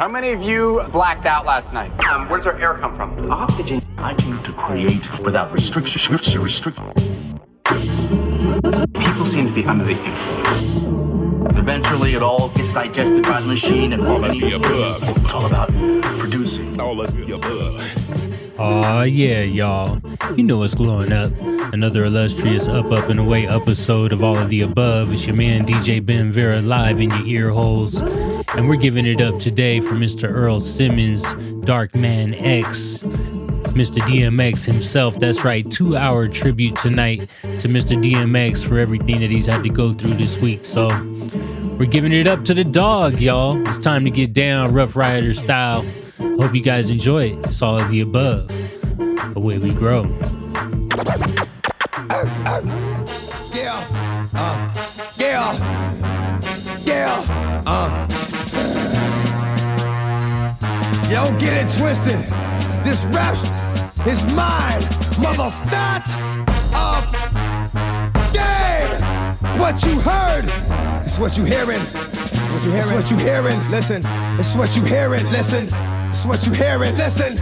How many of you blacked out last night? Um, where does our air come from? Oxygen. I came to create without restriction. Restrict. People seem to be under the influence. Eventually, it all gets digested by the machine, and all of the above. It's all about producing. All of the above. Aw, yeah, y'all. You know what's glowing up. Another illustrious Up, Up, and Away episode of All of the Above. It's your man DJ Ben Vera live in your ear holes. And we're giving it up today for Mr. Earl Simmons, Dark Man X, Mr. DMX himself. That's right, two hour tribute tonight to Mr. DMX for everything that he's had to go through this week. So we're giving it up to the dog, y'all. It's time to get down Rough Rider style. Hope you guys enjoy it. It's all of the above. Away we grow. Yeah. Uh. Yeah. Yeah. Uh. Yo, get it twisted. This rap is mine. Mother start of game. What you heard is what you hearing. What you hearing. It's what you hearing. Listen. It's what you hearing. Listen. It's what you hearing. Listen.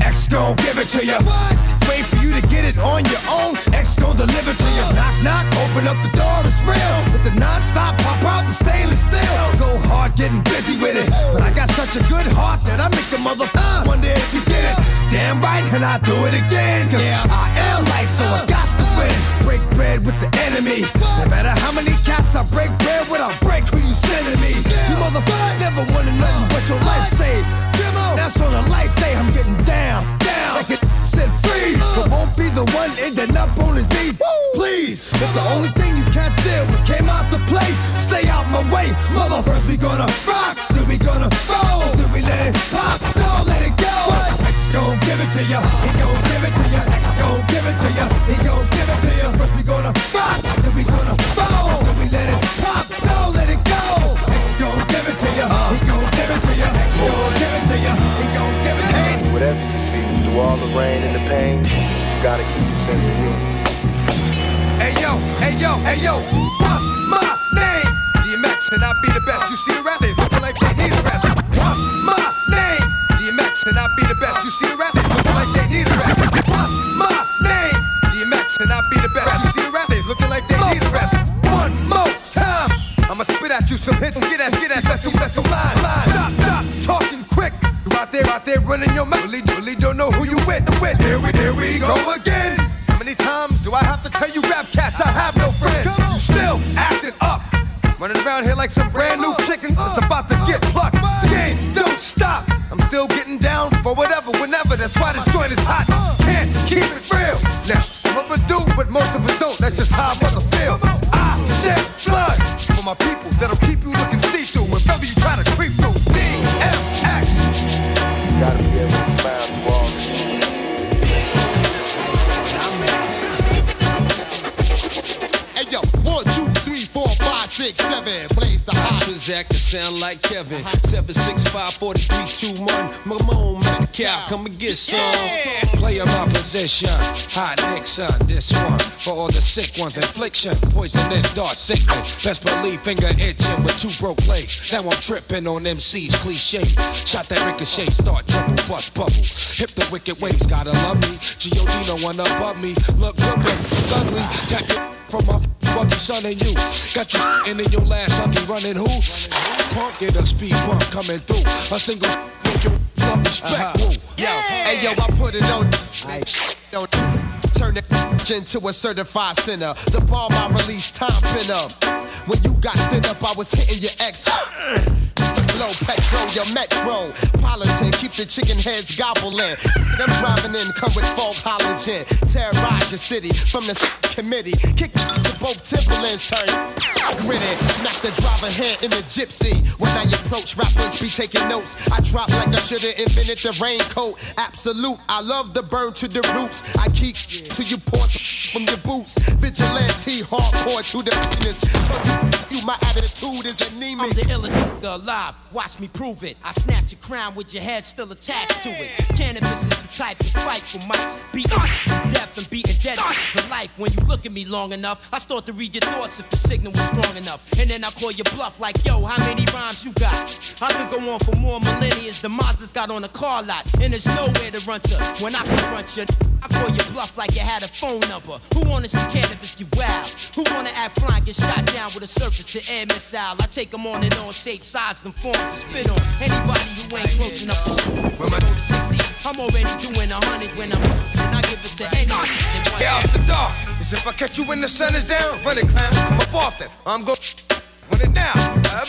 X gon' give it to you. Wait for you to get it on your own. X gon' deliver to you. Knock, knock, open up the door, it's real. With the non-stop pop out from stainless steel. Go hard getting busy with it. But I got such a good heart that I make the mother uh, wonder if you get it. Damn right, and I do it again. Cause yeah. I am life, so I got to win. Break bread with the enemy. No matter how many cats I break bread with, I'll break who you sending me. You motherfucker never wanted nothing but your life saved. That's on a life day, I'm getting down, down. Like said freeze, but won't be the one ending up on his knees. Please, if the only thing you can't steal was came out to play, stay out my way. Mother, first we gonna rock, then we gonna roll, then we let it pop, don't let it go. X gon' give it to ya, he gon' give it to ya. X gon' give it to ya, he gon' give it to ya. First we gonna rock, then we gonna all the rain and the pain, you gotta keep your sense of humor. Hey yo, hey yo, hey yo, what's my name? DMX and I be the best. You see the rap, they looking like they need a rest. What's my name? DMX and I be the best. You see the rap, they looking like they need a rest. What's my name? DMX and I be the best. You see the rap, they looking like they need a rest. One more time, I'ma spit at you some hits and get at, get at, special, special line, line. Stop, stop, talking quick. You out there, out there running your mouth. Really, really don't know who you with. Here we, here we go again. How many times do I have to tell you rap cats I have no friends? You still acting up. Running around here like some brand new chicken that's about to get plucked. Sound like Kevin. 765 4321. Mamone Metcalf, come and get some. Play my position. Hot Nixon, this one. For all the sick ones, infliction. Poisonous, dark sickness. Best believe finger itching with two broke legs. Now I'm tripping on MC's cliche. Shot that ricochet, start trouble, bust bubble. Hip the wicked ways, gotta love me. G.O.D. no one above me. Look good, but ugly. It from my buggy, son, and you. Got you and in your last huggy running who? Punk, get a speed bump coming through. A single make your love respect. Uh-huh. Woo. Yo, hey yo, I put it on. Yo, turn it into a certified sinner. The bomb I released, time pin up. When you got sent up, I was hitting your ex. Low petrol, your metro. Politic, keep the chicken heads gobbling. I'm driving in, come with fog halogen. Terrorize your city from the committee. Kick to both Timberlands, turn gritty. Smack the driver head in the gypsy. When I approach rappers, be taking notes. I drop like I should've invented the raincoat. Absolute, I love the burn to the roots. I keep till you pour from your boots. Vigilante, hardcore to the penis. You, you my attitude is anemic. I'm the illest alive. Watch me prove it. I snatch your crown with your head still attached to it. Canibus is the type to fight for mics. Beating to death and beating dead to life. When you look at me long enough, I start to read your thoughts if the signal was strong enough. And then I call your bluff like, yo, how many rhymes you got? I could go on for more millennia. The Mazda's got on a car lot, and there's nowhere to run to. When I confront you, I call you bluff like you had a phone number. Who wanna see Canibus get wild? Who wanna act flying, get shot down with a surface to air missile? I take them on and on, shape, size, and forms to spit on. Anybody who ain't close enough to when I go to 60, I'm already doing a hundred when I'm and I give it to anyone. Stay out the dark. Cause if I catch you when the sun is down, run it, clown. Come up off that. I'm going when it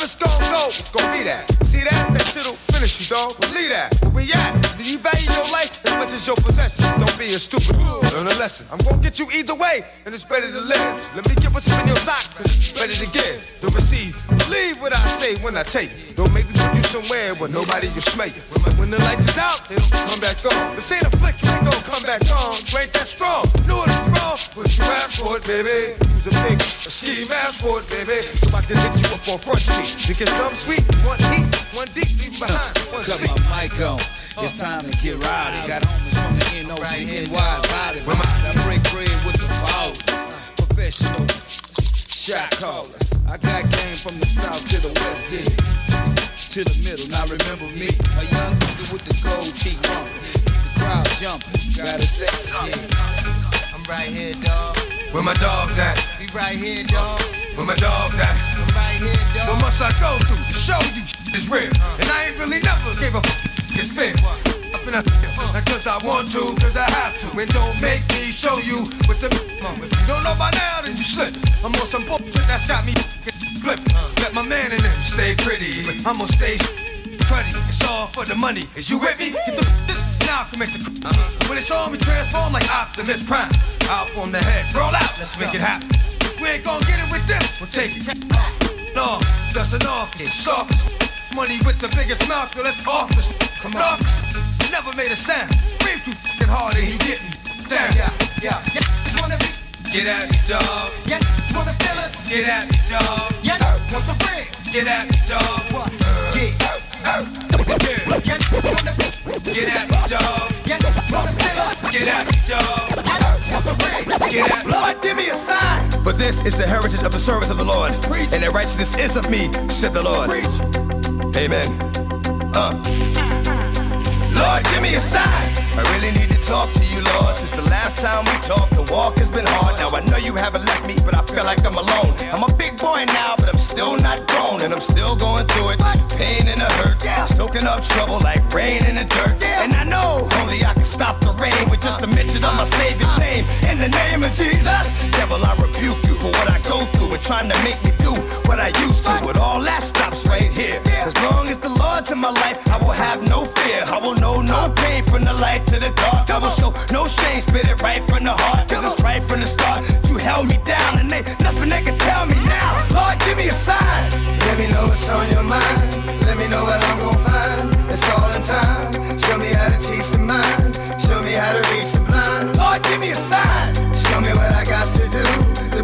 it's gonna go, it's gonna be that. See that? That shit'll finish you, dog. Believe that. Where we at? Do you value your life as much as your possessions? Don't be a stupid. Learn a lesson. I'm gonna get you either way, and it's better to live. Let me get what's in your sock, cause it's better to give than receive. Believe what I say when I take it. Don't make me put you somewhere where nobody will smell you. When the lights is out, they don't come back on. But say the flick, you ain't gonna come back on. You ain't that strong. Knew it was wrong, but you asked for it, baby. Use a big, a ski mask for it, baby. So I can you up on front street. You get dumb sweet, one heat, one deep, leave behind, one Cut sleep. my mic on. It's time to get rowdy. Got homies from the NOG, NY, body, body. I break bread with the ballers. Professional shot callers. I got game from the south to the west end. To the middle, now remember me. A young nigga with the gold teeth bumping. Keep the crowd jumping. Gotta say something. I'm right here, dog. Where my dogs at? We right here, dog. Where my dogs at? What must I go through to show you is real? And I ain't really never gave a f- it's fair. Up in a not cause I want to, cause I have to. And don't make me show you what the If you don't know by now, then you slip. I'm on some bullshit that's got me flip. Let my man in them stay pretty, but I'm gonna stay cruddy. It's all for the money. Is you with me? Get the this now can make the uh-huh. When it's on, we transform like Optimus Prime. Out on the head, roll out, let's make it happen. If we ain't gonna get it with them, we'll take it. Uh-huh. No, dusting off, the softest. Money with the biggest mouth, yo, let's off. Come on. Never made a sound. Breathe too fucking hard and you getting down. Yeah, yeah, yeah. Just wanna be. Get at me, dog. Yeah, wanna feel us. Get at me, dog. Yeah, want the ring. Get at me, dog. Yeah. Yeah. Get at me, dog. Yeah, wanna feel us. Get at me, dog. Want the ring. Get at. Lord, give me a sign. For this is the heritage of the service of the Lord, and that righteousness is of me, said the Lord. Amen. Uh. Lord, give me a sign. I really need to talk to you, Lord. Since the last time we talked, the walk has been hard. Now I know you haven't left me, but I feel like I'm alone. I'm a big boy now, but I'm still not grown, and I'm still going through it. Pain and a hurt, soaking up trouble like rain in the dirt. And I know only I can stop the rain with just a mention of my Savior's name. In the name of Jesus, devil, I rebuke you for what I go through and trying to make me do what I used to. But all that stops right here. As long as the Lord's in my life, I will have no fear. I will know no pain from the light to the dark. I will show no shame, spit it right from the heart. Cause it's right from the start. You held me down and they nothing they can tell me now. Lord, give me a sign. Let me know what's on your mind. Let me know what I'm gonna find. It's all in time. Show me how to teach the mind. Show me how to reach the blind. Lord, give me a sign. Show me what I got to do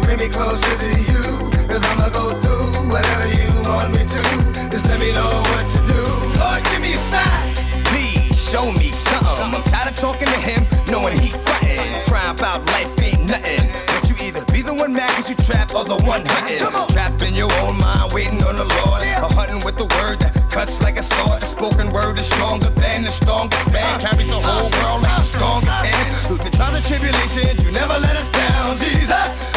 to bring me closer to you. Cause I'ma go through whatever you want me to. Just let me know what to do. Lord, give me a sign. Please show me something. I'm tired of talking to him, knowing he frontin'. Crying about life ain't nothing. But you either be the one mad cause you trapped or the one hunting. Trapped in your own mind, waiting on the Lord. Or hunting with the word that cuts like a sword. The spoken word is stronger than the strongest man. Uh. Carries the whole world like the strongest hand. Through the trials and tribulations, you never let us down, Jesus.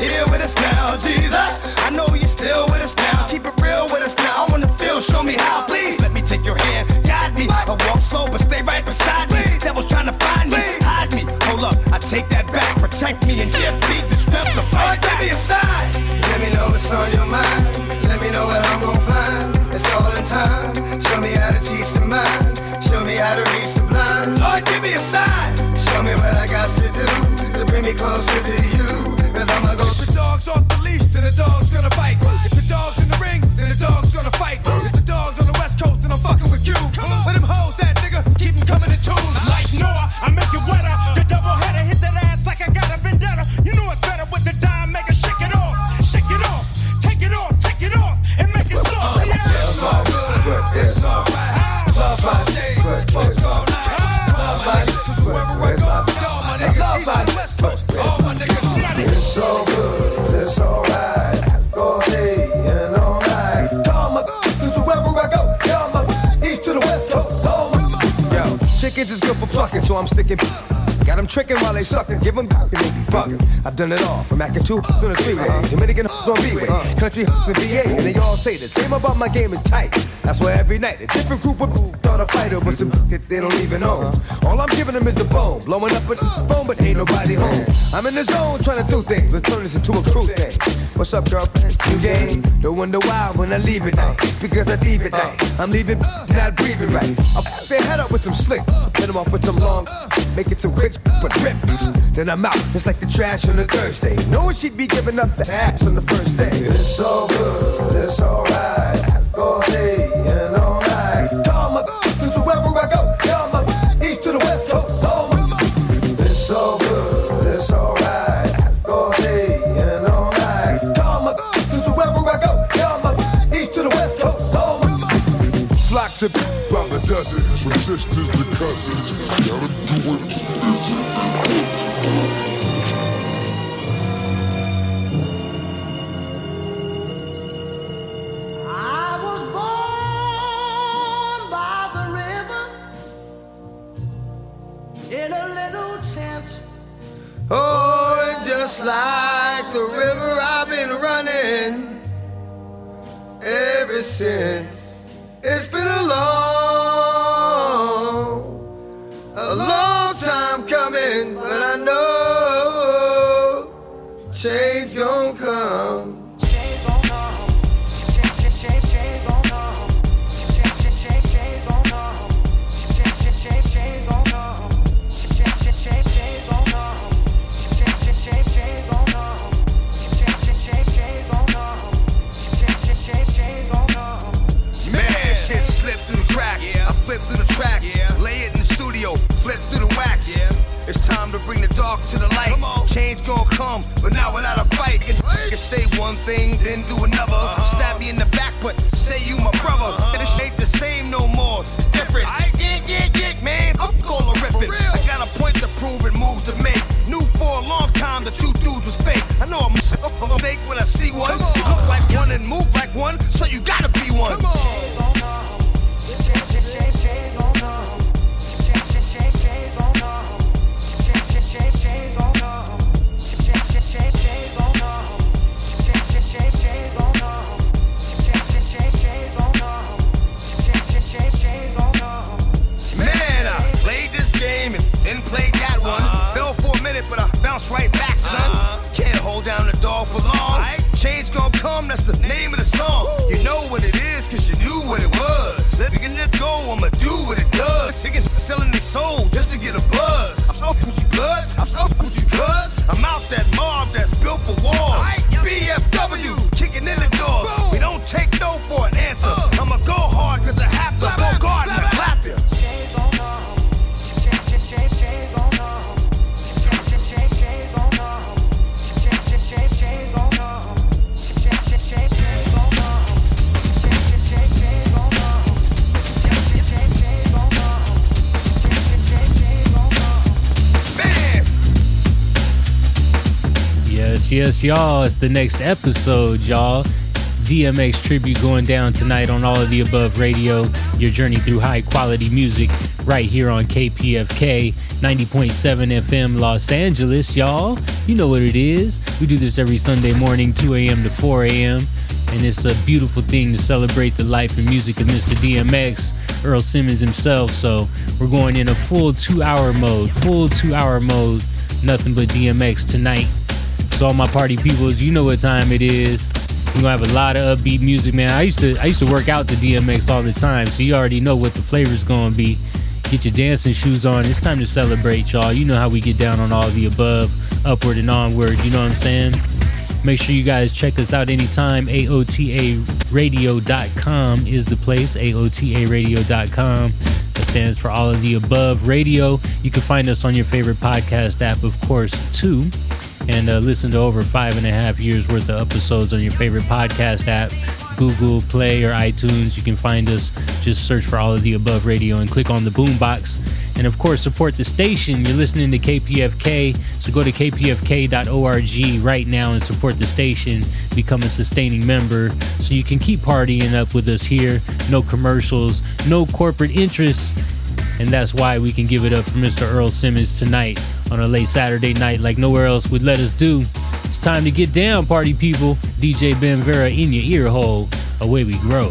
I know you're here with us now, Jesus. I know you're still with us now. Keep it real with us now. I wanna feel, show me how. Please let me take your hand, guide me. I walk slow, but stay right beside me. Devil's trying to find me, hide me. Hold up, I take that back. Protect me and give me the strength to fight. Give me a sign. Let me know what's on your mind. Let me know what I'm gonna find. It's all in time. Show me how to teach the mind. Show me how to reach the blind. Lord, give me a sign. Show me what I got to do to bring me closer to you. Dog's off the leash, then the dog's gonna bite. If the dog's in the ring, then the dog's gonna fight. If the dog's on the west coast, then I'm fucking with you. Where them hoes at, nigga? Keep 'em coming in twos. Like Noah, I make it wetter. The double header hit that ass like I got a vendetta. You know it's better with the dime, make it shake it off, shake it off, take it off, take it off, and make it soft. Yeah. It's all good, but it's alright. Love my day, but it's alright. Love is good for plucking, so I'm sticking. Got them tricking while they sucking, give them and they be bugging. I've done it all, from acting two on the freeway, uh-huh. Dominican on B-way, uh-huh. country and VA, and they all say the same about my game is tight. That's why every night a different group of start a fight over some that they don't even own. Uh-huh. All I'm giving them is the bone, blowing up a phone, but ain't nobody home. I'm in the zone trying to do things, let's turn this into a crew thing. What's up, girlfriend? You game? Don't wonder why when I leave it night. It's because I leave it night. I'm leaving, not breathing right. I'll fuck their head up with some slick, hit them off with some long, make it some quick, but rip. Then I'm out, it's like the trash on a Thursday. Knowing she'd be giving up the ass on the first day. It's all good, it's alright. All day dozens, sisters to cousins. Gotta do it. I was born by the river in a little tent. Oh, and just like the river, I've been running ever since. Bring the dark to the light. Change gon' come, but not without a fight. You can say one thing, then do another. Stab me in the Yes, y'all. It's the next episode, y'all. DMX tribute going down tonight on all of the above radio. Your journey through high quality music right here on KPFK 90.7 FM Los Angeles, y'all. You know what it is. We do this every Sunday morning, 2 a.m. to 4 a.m. And it's a beautiful thing to celebrate the life and music of Mr. DMX, Earl Simmons himself. So we're going in a full two hour mode, full two hour mode, nothing but DMX tonight. All my party peoples, you know what time it is. We're gonna have a lot of upbeat music, man. I used to I used to work out to DMX all the time, so you already know what the flavor's gonna be. Get your dancing shoes on. It's time to celebrate, y'all. You know how we get down on all the above, upward and onward. You know what I'm saying? Make sure you guys check us out anytime. AOTARadio.com is the place. AOTARadio.com. That stands for all of the above radio. You can find us on your favorite podcast app, of course, too. And uh, listen to over five and a half years worth of episodes on your favorite podcast app, Google Play or iTunes. You can find us. Just search for all of the above radio and click on the boombox. And of course, support the station. You're listening to KPFK, so go to kpfk.org right now and support the station. Become a sustaining member so you can keep partying up with us here. No commercials, no corporate interests. And that's why we can give it up for Mr. Earl Simmons tonight on a late Saturday night like nowhere else would let us do. It's time to get down, party people. DJ Ben Vera in your ear hole. Away we grow.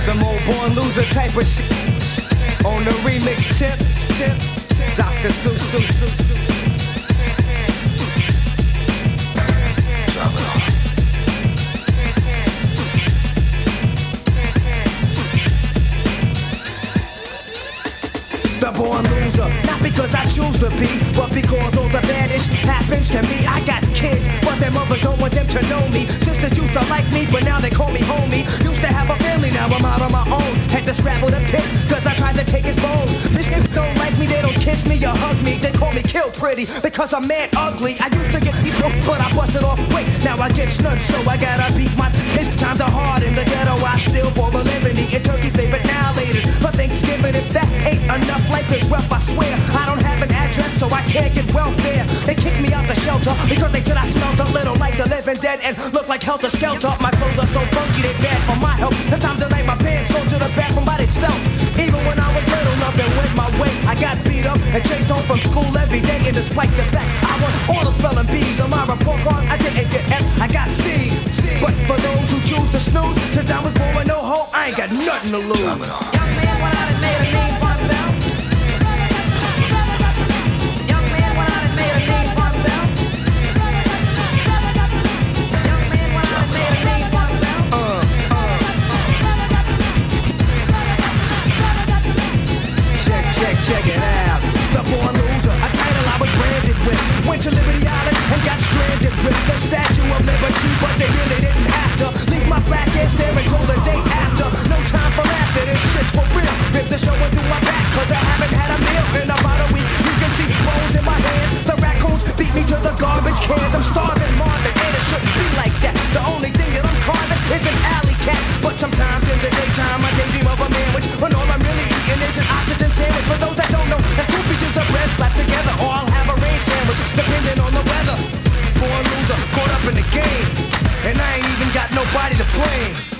Some old born loser type of shit. On the remix tip, tip, Dr. Seuss, Seuss, Seuss. Not because I choose to be, but because all the baddest happens to me. I got kids, but their mothers don't want them to know me. Sisters used to like me, but now they call me homie. Used to have a family, now I'm out on my own. Had to scrabble the pit, cause I tried to take his bone. This if don't like me, they don't kiss me or hug me. They call me kill pretty, because I'm mad ugly. I used to get these but I busted off quick. Now I get snuds, so I gotta beat my. His times are hard in the ghetto. I still for a living, eating turkey favorite now, ladies. For Thanksgiving, if that ain't enough, life is rough, I swear. I don't have an address, so I can't get welfare. They kicked me out the shelter because they said I smelled a little like the living dead and looked like helter skelter. My clothes are so funky, they bad for my health. Sometimes at night, my pants go to the bathroom by themselves. Even when I was little, nothing went my way. I got beat up and chased home from school every day, and despite the fact I want all the spelling bees on my report card, I didn't get F, I got C's. But for those who choose to snooze, since I was born with no hope, I ain't got nothing to lose. Went to Liberty Island and got stranded with the Statue of Liberty, but they really didn't have to leave my black ass there until the day after. No time for laughter, this shit's for real. Rip the show and do my back, cause I haven't had a meal in about a week. You can see bones in my hands. The raccoons beat me to the garbage cans. I'm starving, Marvin, and it shouldn't be like that. The only thing that I'm carving is an alley cat. But sometimes in the daytime, I daydream of a sandwich when all I'm really eating is an oxygen sandwich. For those that don't know, that's two pieces of bread slapped together, or depending on the weather. Born loser, caught up in the game, and I ain't even got nobody to blame.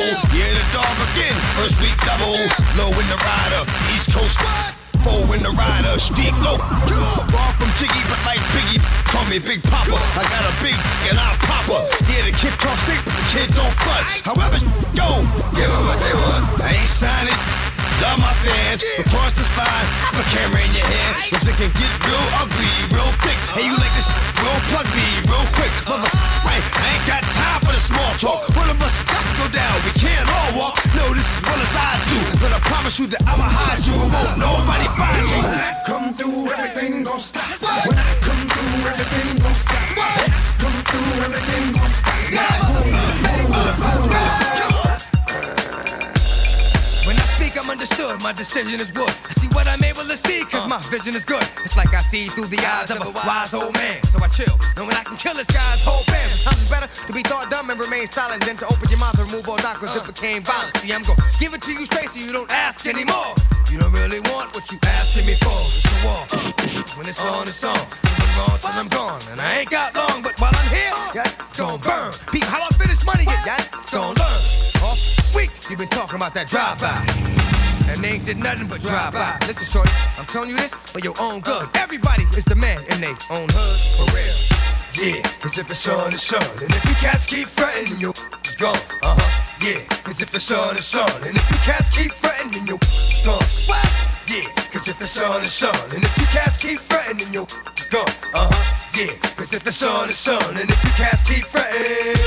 Yeah, the dog again. First week double. Low in the rider. East Coast. Four in the rider. Steep low. Far from Jiggy, but like Biggie. Call me Big Papa. I got a big and I pop her. Yeah, the kid talk straight, but the kid don't front. However, go. Give her what they want. I ain't signing. Love my fans, across the have a camera in your hand. Cause it can get real ugly, real quick. Hey, you like this? Real plug me, real quick. Mother, right, I ain't got time for the small talk. One of us has to go down, we can't all walk. No, this is well as I do. But I promise you that I'ma hide you and won't nobody find you. When I come through, everything gon' stop. When I come through, everything gon' stop. X come through, everything gon' stop. Now boom, boom, boom, boom. Understood. My decision is good. I see what I'm able to see, cause my vision is good. It's like I see through the eyes of a wise old man. So I chill. When I can kill this guy's whole fam, sometimes it's better to be thought dumb and remain silent than to open your mouth and remove all doubt, cause it came violent. See, I'm gonna give it to you straight so you don't ask anymore. You don't really want what you asking me for. It's a war. When it's on, it's on. I'm gone, till I'm gone. And I ain't got long, but while I'm here, yeah, it's gonna burn. Pete, how I finish money get, yeah, it's gonna learn. Off week, you've been talking about that drive-by. They ain't did nothing but drive by. Listen, shorty, I'm telling you this for your own good. Everybody is the man in their own hood, for real. Yeah, cause if it's on, it's on. And if you cats keep fretting, then your is gone. Uh huh. Yeah, cause if it's on, it's on. And if you cats keep fretting, then your is gone. What? Yeah, cause if it's on, it's on. And if you cats keep fretting, then your is gone. Uh huh. Yeah, cause if the sun is on. And if you cats keep fretting.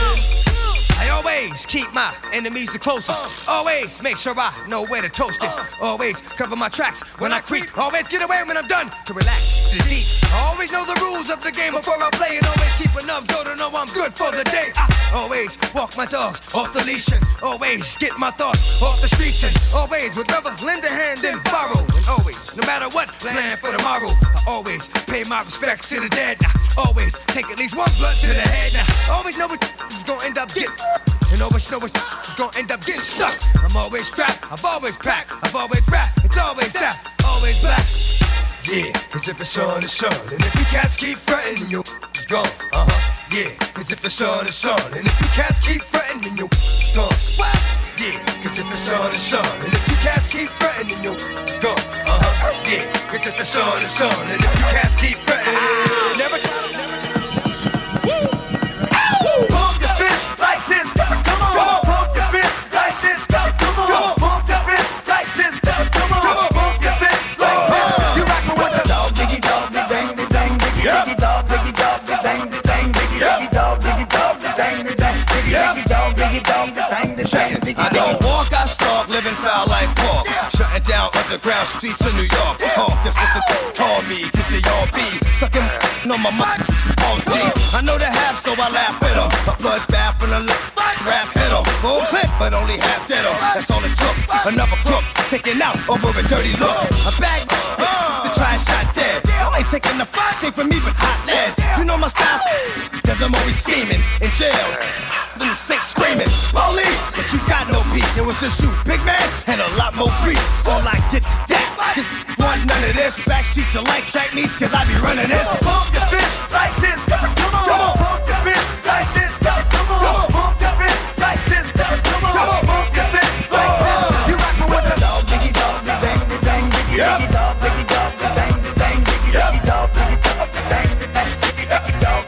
I always keep my enemies the closest. Uh. Always make sure I know where to toast this. Uh. Always cover my tracks when I creep. Always get away when I'm done to relax to the deep. Always know the rules of the game before I play it. always keep enough dough to know I'm good for the day. I always walk my dogs off the leash and always get my thoughts off the streets and always would rather lend a hand than borrow. And always, no matter what, plan for tomorrow. I always pay my respects to the dead. I always take at least one blood to the head. I always know what is gonna end up getting. And always know what is gonna end up getting stuck. I'm always strapped, I've always packed, I've always rap, it's always that, always black. Yeah, cause if it's on, it's on. And if you cats keep fretting, then you is gone. Uh huh. Yeah, cause if it's on, it's on. And if you cats keep fretting, then you gone. What? Yeah, cause if it's on, it's on. And if you cats keep fretting, then you gone. Uh huh. Yeah, cause if it's on, it's on. And if you cats keep fretting, never try. Dog, diggy dang, dang, I don't walk, I stalk, living foul like pork. Shutting down underground streets of New York. Hawk, that's what the call me, cause they all be sucking on my mic all day. I know the half, so I laugh with them. A bloodbath and a rap hit them. Full clip, but only half dead dead 'em. That's all it took. Another crook taken out over a dirty look. A bag the try shot dead. I ain't taking the fight thing from me, but hot lead. You know my style, cause I'm always scheming just you, big man, and a lot more. All I get is that. Want none of this. Backstreets are like track meets, cause I be running this. Pump your fist like this, come on. Pump your fist like this, come on. Pump your fist like this, come on. Pump your fist like this. You rockin' with the dog, diggy dog, diggy dang, diggy dang, diggy diggy dog, diggy dog, diggy dang, diggy dang, diggy diggy dog, diggy dog, diggy dang, diggy diggy dog.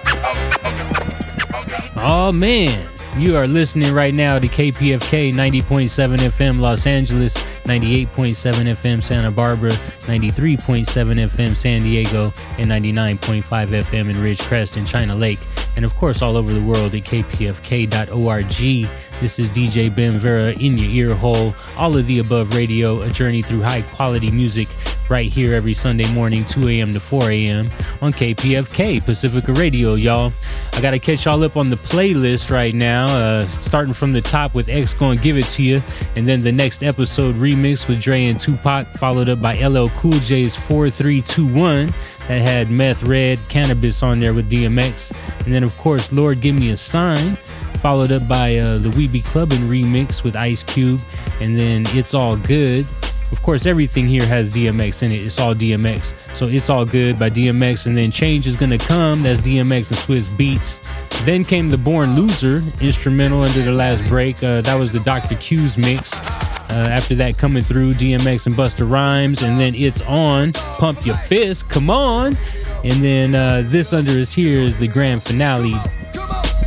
Oh man, you are listening right now to KPFK 90.7 FM Los Angeles, 98.7 FM Santa Barbara, 93.7 FM San Diego, and 99.5 FM in Ridgecrest and China Lake, and of course all over the world at kpfk.org. This is DJ Ben Vera in your ear hole. All of the above radio, a journey through high quality music right here every Sunday morning, 2 a.m. to 4 a.m. on KPFK Pacifica Radio, y'all. I got to catch y'all up on the playlist right now, uh, starting from the top with X Gonna Give It To You, and then the next episode remix with Dre and Tupac, followed up by LL Cool J's 4321 that had Meth Red Canibus on there with DMX, and then, of course, Lord Give Me a Sign followed up by uh, the We Be Clubbin' remix with Ice Cube, and then It's All Good. Of course, everything here has DMX in it. It's all DMX. So It's All Good by DMX, and then Change is Gonna Come. That's DMX and Swizz Beatz. Then came the Born Loser instrumental under the last break. Uh, that was the Dr. Q's mix. Uh, after that, coming through DMX and Busta Rhymes, and then It's On, Pump Your Fist, Come On. And then uh, this under is here is the grand finale.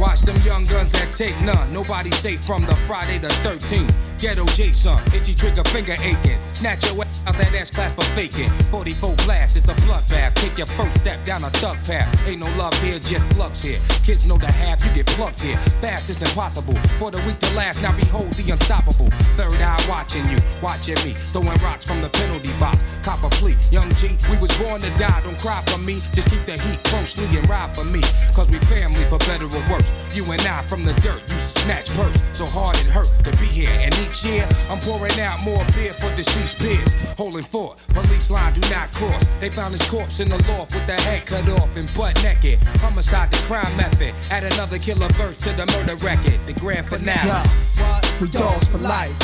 Watch them young guns that take none. Nobody safe from the Friday the 13th. Ghetto Jason, itchy trigger finger aching. Snatch your ass out that ass class for faking. 44 blast, it's a bloodbath. Take your first step down a thug path. Ain't no love here, just slugs here. Kids know the half, you get plucked here. Fast is impossible. For the weak to last, now behold the unstoppable. Third eye watching you, watching me. Throwing rocks from the penalty box. Cop a plea. Young G, we was born to die. Don't cry for me. Just keep the heat closely and ride for me. Cause we family for better or worse. You and I from the dirt to snatch purse. So hard it hurt to be here. And each year, I'm pouring out more beer for deceased peers. Holding fort, police line do not cross. They found his corpse in the loft with the head cut off and butt naked. Homicide, the crime method. Add another killer verse to the murder record. The grand finale. Yeah. We dogs for life.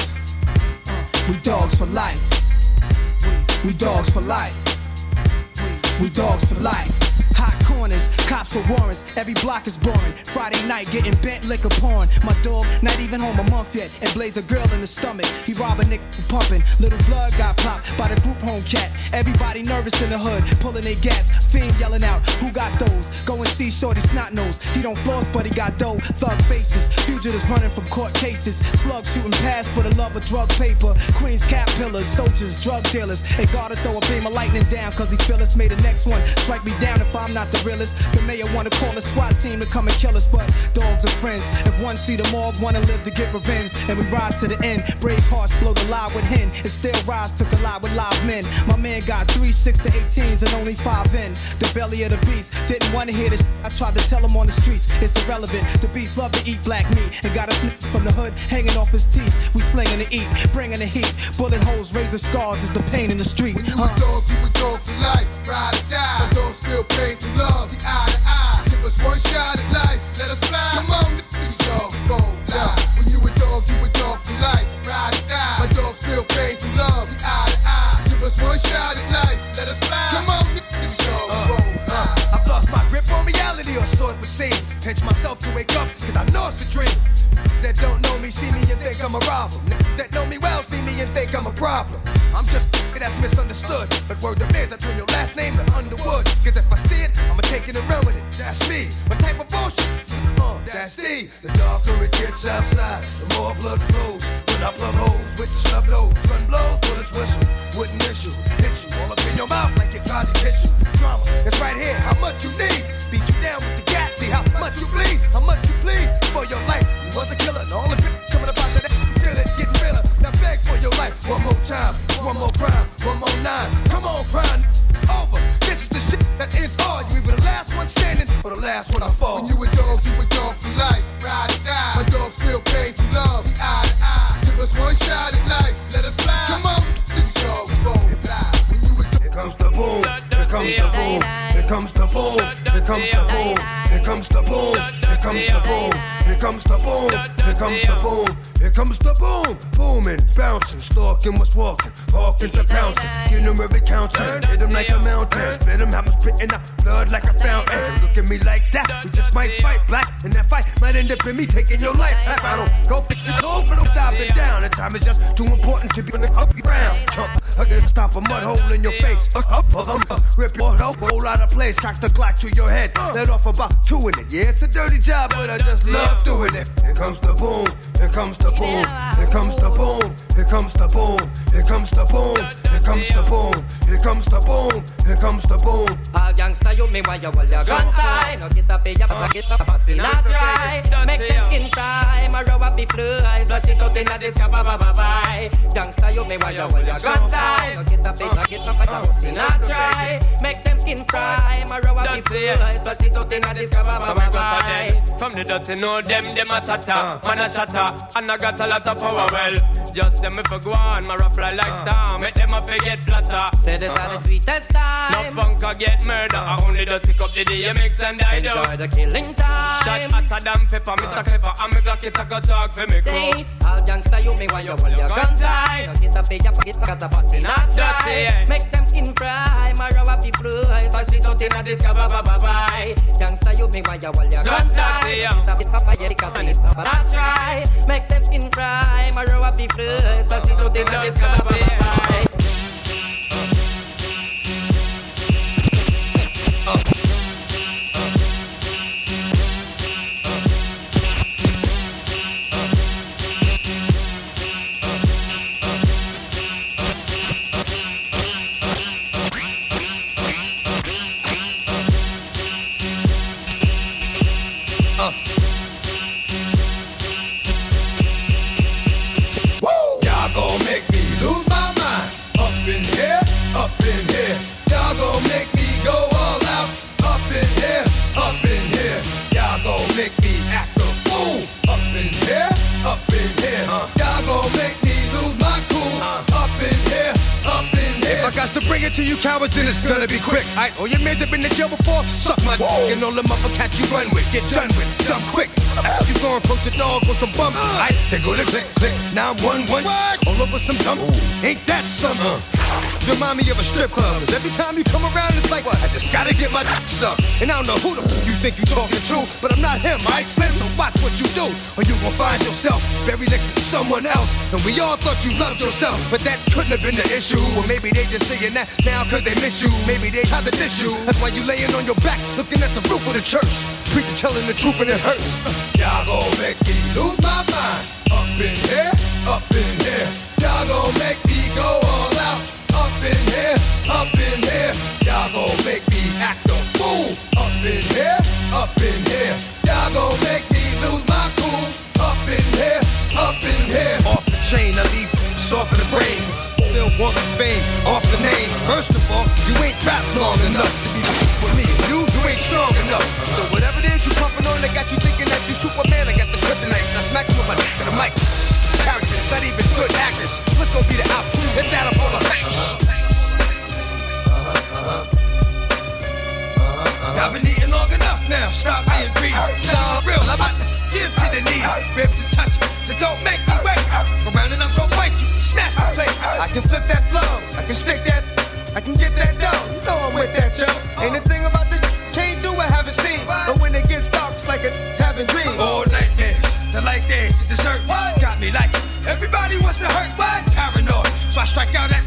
We dogs for life. We dogs for life. We dogs for life. Hot corners, cops with warrants. Every block is boring. Friday night, getting bent liquor pouring. My dog, not even home a month yet, and blaze a girl in the stomach. He rob a for pumping. Little blood got popped by the group home cat. Everybody nervous in the hood, pulling their gas. Fiend yelling out, who got those? Go and see Shorty Snot Nose. He don't floss, but he got dough. Thug faces, fugitives running from court cases. Slugs shooting past for the love of drug paper. Queens cap pillars, soldiers, drug dealers. They gotta throw a beam of lightning down, cause he it's made the next one. Strike me down if I'm not the real realest. The mayor wanna call a SWAT team to come and kill us, but dogs are friends. If one see the morgue, wanna live to get revenge, and we ride to the end. Brave hearts blow the lie with hen, and still rise to collide with live men. My man got three, six to 18s, and only five in. The belly of the beast didn't wanna hear this. I tried to tell him on the streets, it's irrelevant. The beast love to eat black meat, and got a from the hood hanging off his teeth. We slinging to eat, bringing the heat. Bullet holes, razor scars is the pain in the street. When you uh. a dog, you a dog for life. Ride feel pain through love. See eye to eye. Give us one shot at life. Let us fly. Come on, niggas. Dogs gon' lie. When you a dog, you a dog for life. Ride or die. My dogs feel pain through love. See eye to eye. Give us one shot at life. Let us fly. Come on, niggas. Dogs gon' uh, uh, lie. I've lost my grip on reality, or so it would seem. Pinch myself to wake up, cause I know it's a dream. That don't know me, see me and think I'm a robber. That know me well, see me and think I'm a problem. I'm just that's misunderstood. But word is, I turn your last name to Underwood. Cause if I see it, I'ma take it and run with it. That's me. What type of bullshit? Uh, that's D. The darker it gets outside, the more blood flows. When I plug holes with the snub nose, gun blows, bullets whistle. Wouldn't issue, hit you all up in your mouth like it tried to kiss you. Drama, it's right here. How much you need? Beat you down with the gat. See how much you bleed, how much you bleed for your life. You was a killer, all the for your life. One more time, one more crime, one more nine. Come on, crime, it's over. This is the shit that ends all. You either the last one standing or the last one I fall. When you a dog, you a dog for life. Ride or die. My dogs feel pain through love. See eye to eye. Give us one shot at life. Let us fly. Come on, this dog's fly. When you a Here comes the boom. Here comes the boom. Comes the boom. Here comes the boom. Here comes the boom. Here comes the boom. Here comes the boom. Here comes the boom. Here comes the boom. Booming, bouncing, stalking what's walking, hawking to pouncing. Get them every counting. Hit them like a mountain. Spit them, have them spitting out blood like a fountain. Look at me like that. We just might fight black. And that fight might end up in me taking your life. If I don't go fix this over, don't stop it down. The time is just too important to be on the up ground. Chump, I can stop a mud hole in your face. Up, up, up, up, up. Rip your whole out of lace hacks the Glock to your head. Let off about two in it. Yeah, it's a dirty job, but I just love doing it. Here comes the boom, here comes the boom, here comes the boom, here comes the boom, here comes the boom, here comes the boom, here comes the boom, here comes the boom. All youngster, you may want your gun sign. No get up, pay get up. Make them skin cry, my rubber be fly. Flush it out in the sky, bye bye bye bye. Youngster, you may want your gun sign. No get up, pay get up. Make them skin cry my row up it out in a From the dirty know them, them a tata Man a shatter, and I got a lot of power well Just them if I go on, my rough fly like star Make them a forget flatter Say this are the sweetest time No punk get murder I only just pick up the DMX and I do Enjoy the killing time Shot hotter than pepper, Mr. Clever And me Glock it a go talk for me crew all gangsta you me why you hold your gun tight No get up in your pocket, cause a pussy not dry Make them skin cry, my row up the fly Flush it out out inna the scabba ba ba bye. Gangsta you me why you all your gun. It's a fire the a bad try. Make them skin fry. Marrow a fi fresh. But out inna the scabba ba ba bye. Alright, all oh, your men that been in jail before, suck my dick. And all them other cats you run with, get done with, done quick. You go and poke the dog on some bum, alright, they go to click, click. Now I'm one, one, all over some dumb. Ain't that something? Remind me of a strip club. 'cause every time you come around, it's like, what? I just gotta get my dick sucked. And I don't know who the f- you think you're talking to, but I'm not him, alright, Slim? So watch what you do, or you gon' find yourself buried next to someone else. And we all thought you loved yourself, but that couldn't have been the issue. Or maybe they just saying that now cause they miss you. Maybe they tried to diss you. That's why you laying on your back, looking at the roof of the church. Preacher telling the truth and it hurts. Y'all gon' make me lose my mind. Up in here, up in here. Y'all gon' make me go all out in here, up in here. Y'all gon' make me act a fool. Up in here, up in here. Y'all gon' make me lose my cool. Up in here, up in here. Off the chain, I leave off of the brain. Still want the fame off the name. First of all, you ain't trapped long enough to be for me. You, you ain't strong enough. So whatever it is you puffin' on, I got you thinking that you Superman. I got the kryptonite. I smack you with my dick to the mic. Characters, not even good actors. What's gonna be the outcome? It's out of order. I've been eating long enough now. Stop being greedy. Sound real, I'm about to give to the needy. Ribs is touching, so don't make me wait. Around and I'm gonna bite you, snatch the plate. I can flip that flow, I can stick that, I can get that dough. You know I'm with that, yo. Ain't a thing about this can't do I haven't seen. But when it gets dark, it's like a tavern dream. All nightmares, the light days, the dessert. Got me like it. Everybody wants to hurt, but paranoid. So I strike out at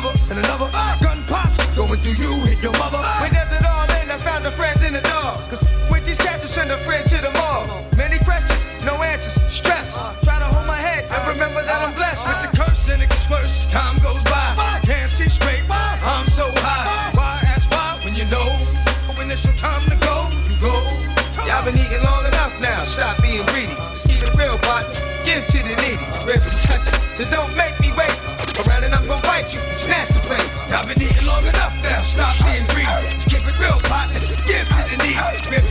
another, and another. Uh, gun pops, going through you, hit your mother. Uh, when there's it all in, I found a friend in the dark. Cause with these cats, I send a friend to the mall. Many questions, no answers, stress. Try to hold my head and remember that I'm blessed. With the curse and it gets worse, time goes by. Can't see straight, I'm so high. Why ask why when you know? When it's your time to go, you go. Y'all been eating long enough now, stop being greedy. Just keep it real, partner. Give to the needy. Rivers touch so don't make you, snatch the plate. I've been eating long enough now, stop being greedy. Keep it real, partner, give to the needy.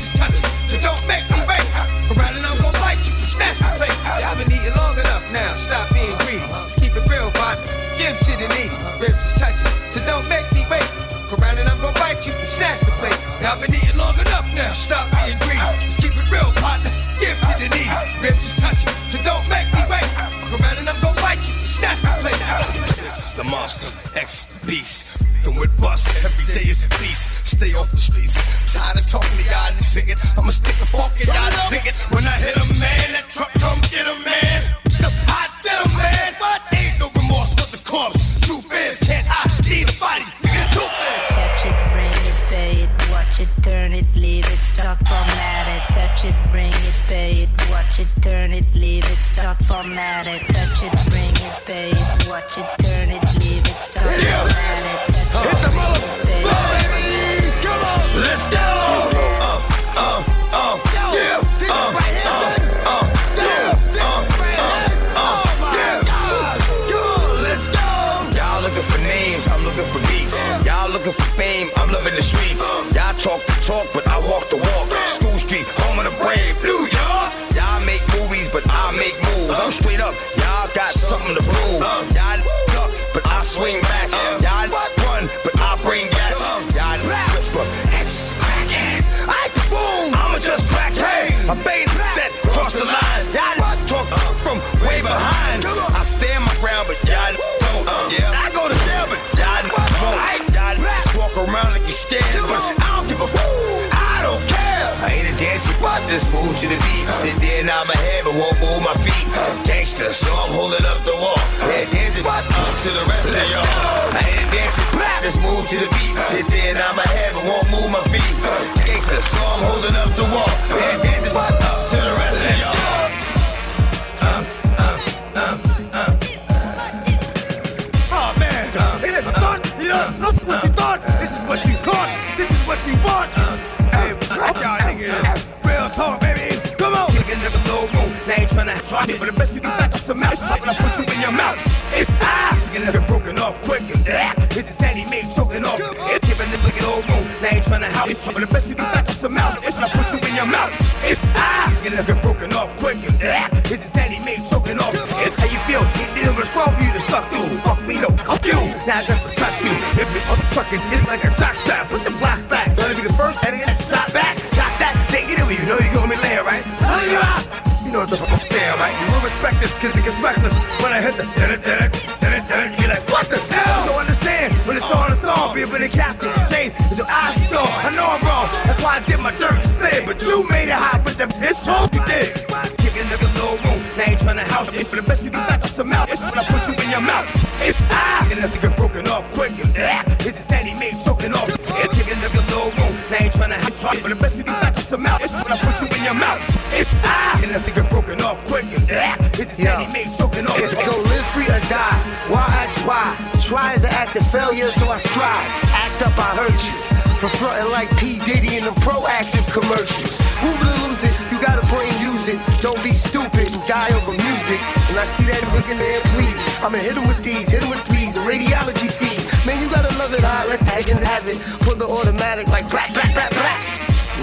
I. Act up, I hurt you. For fronting like P. Diddy in them Proactiv commercials. It or lose it, you gotta brain use it. Don't be stupid and die over music. And I see that looking there, please. I'ma hit him with these, hit him with threes, a radiology feed. Man, you gotta love it, I let and have it. Put the automatic like black, black, black, black.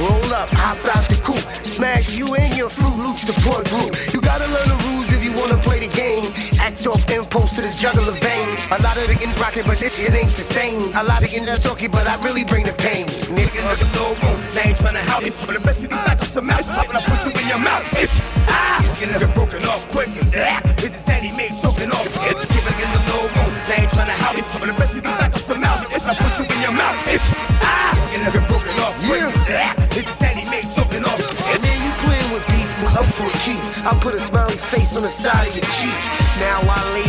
Roll up, hop out the coupe, smash you and your Fruit Loop support group. You gotta learn the rules if you wanna play the game. Act off impulse to the jugular vein. A lot of the getting rockin', but this shit ain't the same. A lot of getting talking, but I really bring the pain. Niggas, nigga, no room. They ain't tryna help you. But I bet you be back on some mouth. I'm gonna put you in your mouth. It's ah. Get nigga broken off quick. And ah. It's the Sandy made choking off. It's giving the no room. They ain't tryna help you. But I bet you be back on some mouth. It's gonna put you in your mouth. It's ah. Get nigga broken off quick. And ah. It's the Sandy made choking off. And then you playing with beef, up for keep. I put a smiley face on the side of your cheek. Now I lay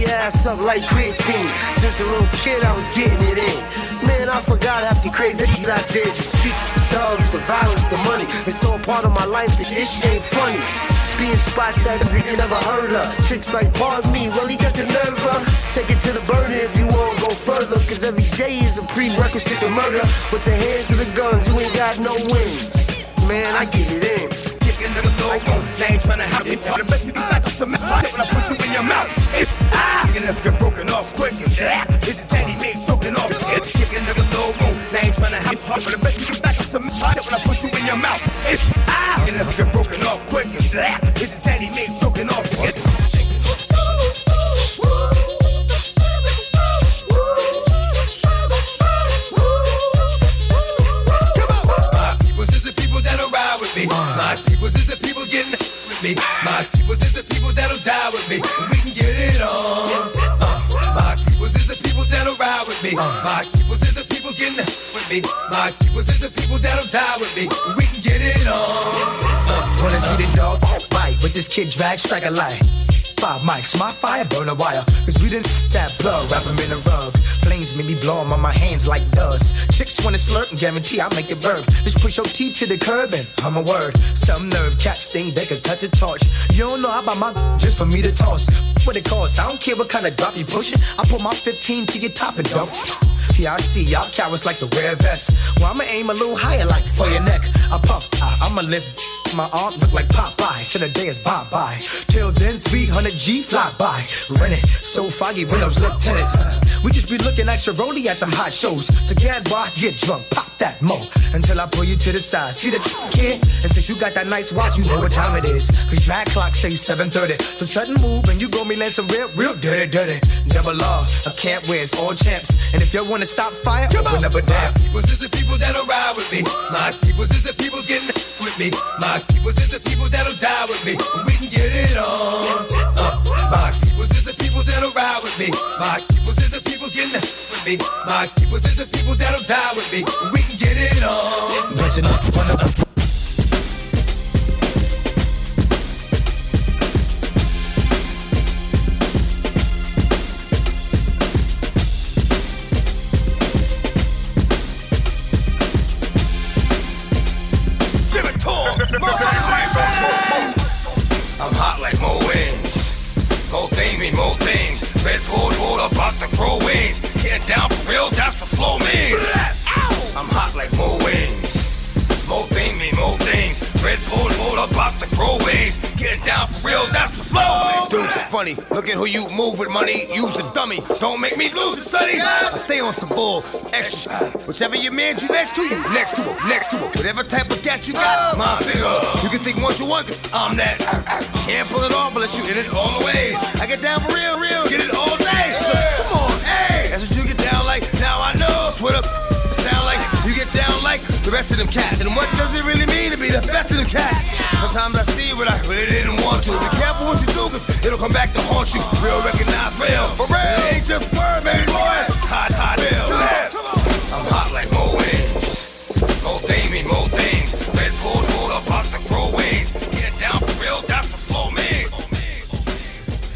your ass up like creatine. Since a little kid, I was getting it in. Man, I forgot the crazy shit I did. The streets, the thugs, the violence, the money. It's all part of my life, that this shit ain't funny. Being spots that you never heard of. Chicks like, pardon me, really got the nerve up. Take it to the burner if you wanna go further. Cause every day is a prerequisite to murder. With the hands of the guns, you ain't got no wins. Man, I get it in. No room. They ain't tryna help you. But I you be some mouth. When I put you in your mouth. It's ah. Nigga get broken off quick. And ah. It's the Sandy made choking off. It's kicking nigga no room. They ain't tryna help you. But I bet you be back on some mouth. When I put you in your mouth. It's ah. Nigga get broken off quick. And this kid drag strike a light. Five mics, my fire burn a wire. Cause we didn't that plug, wrap 'em in a rug. Flames make me blow 'em on my hands like dust. Chicks wanna slurp and guarantee I'll make it burp. Just push your teeth to the curb and I'm a word. Some nerve, cat sting, they can touch a torch. You don't know I buy my just for me to toss. What it costs, I don't care what kind of drop you pushing. I put my 15 to your top and dump. Yeah, I see y'all cowards like the wear vest. Well, I'ma aim a little higher, like for your neck. I puff, I, I'ma My arm look like Popeye till the day is bye bye. Till then, 300 G fly by. Rent it, so foggy, windows lieutenant. We just be looking at your rollie at them hot shows. So get boy, get drunk, pop that mo. Until I pull you to the side. See the kid? And since you got that nice watch, you know what time it is. Cause drag clock say 7.30. So sudden move and you go me land some real, real dirty, dirty. Double law, I can't wear, it's all champs. And if you wanna stop fire, open up a dam. peoples is the people that'll ride with me. My peoples is the people getting with me. My peoples is the people that'll die with me. We can get it on. Uh, my peoples is the people that'll ride with me. My peoples is the people getting with me. My keepers is the people that'll die with me. We can get it on. Bunching up, up. Red Bull, roll about to grow wings. Get down for real, that's the flow means. I'm hot like more wings. More thing mean more things. Red Bull, roll about to grow wings. Get down for real, that's the. Dude, it's funny. Look at who you move with money. Use a dummy. Don't make me lose it, sonny. I stay on some bull. Extra. shit. Whichever your man you next to you, next to him, next to him. Whatever type of gat you got, oh. my bigger. You can think what you want, cause I'm that. Can't pull it off unless you in it all the way. I get down for real, real, get it all day. Come on, hey. That's what you get down like. Now I know. Up. Sound like you get down like the rest of them cats. And what does it really mean to be the best of them cats? Sometimes I see what I really didn't want to. Be careful what you do, cause it'll come back to haunt you. Real recognize real. For real. It ain't just word, baby boy. It's hot, hot, real. I'm hot like wings. More Damien, more things.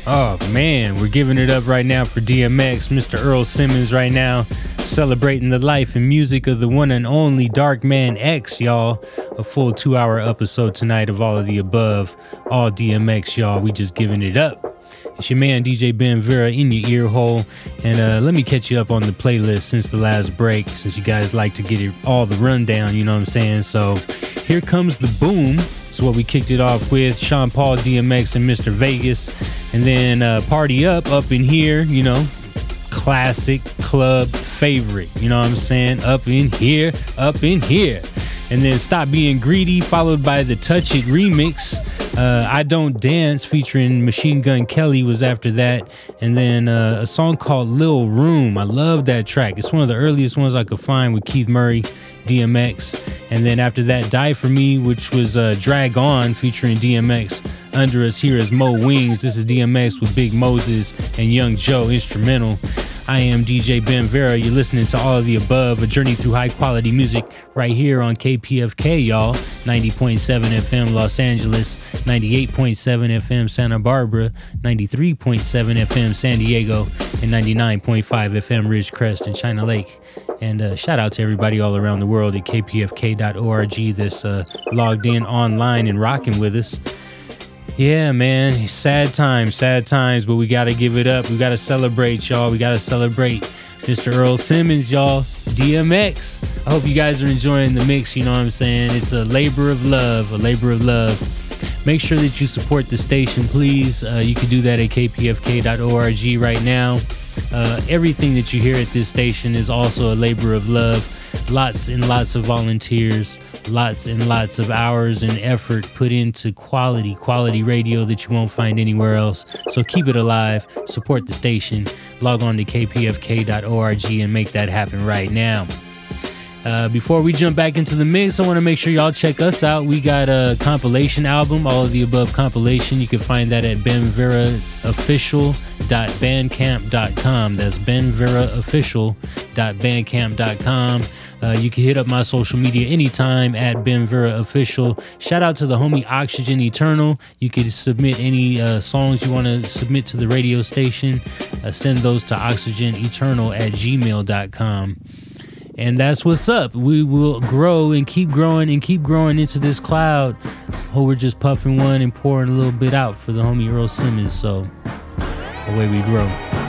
Oh man, we're giving it up right now for DMX, Mr. Earl Simmons right now, celebrating the life and music of the one and only Dark Man X, y'all. A full two hour episode tonight of all of the above, all DMX, y'all. We just giving it up. It's your man DJ Ben Vera in your ear hole, and uh, let me catch you up on the playlist since the last break, since you guys like to get it all the rundown, you know what I'm saying? So here comes the boom. It's what we kicked it off with Sean Paul, DMX, and Mr. Vegas. And then uh, Party Up up in here, you know, classic club favorite. You know what I'm saying? Up in here, up in here. And then Stop Being Greedy, followed by the Touch It remix. Uh, I Don't Dance featuring Machine Gun Kelly was after that. And then uh, a song called Lil Room. I love that track. It's one of the earliest ones I could find with Keith Murray, DMX. And then after that, Die For Me, which was uh, Drag On featuring DMX. Under us here is Mo Wings. This is DMX with Big Moses and Young Joe instrumental. I am DJ Ben Vera. You're listening to all of the above, a journey through high quality music right here on KPFK, y'all. 90.7 FM Los Angeles, 98.7 FM Santa Barbara, 93.7 FM San Diego, and 99.5 FM Ridgecrest and China Lake. And uh, shout out to everybody all around the world at kpfk.org that's uh, logged in online and rocking with us. Yeah, man. Sad times, sad times, but we got to give it up. We got to celebrate, y'all. We got to celebrate Mr. Earl Simmons, y'all. DMX. I hope you guys are enjoying the mix. You know what I'm saying? It's a labor of love, a labor of love. Make sure that you support the station, please. Uh, you can do that at kpfk.org right now. Uh, everything that you hear at this station is also a labor of love. Lots and lots of volunteers, lots and lots of hours and effort put into quality, quality radio that you won't find anywhere else. So keep it alive, support the station, log on to kpfk.org and make that happen right now. Uh, before we jump back into the mix, I want to make sure y'all check us out. We got a compilation album, all of the above compilation. You can find that at benveraofficial.bandcamp.com. That's benveraofficial.bandcamp.com. Uh, you can hit up my social media anytime at benveraofficial. Shout out to the homie Oxygen Eternal. You can submit any uh, songs you want to submit to the radio station. Uh, send those to oxygeneternal at gmail.com. And that's what's up. We will grow and keep growing and keep growing into this cloud. Oh, we're just puffing one and pouring a little bit out for the homie Earl Simmons. So, away we grow.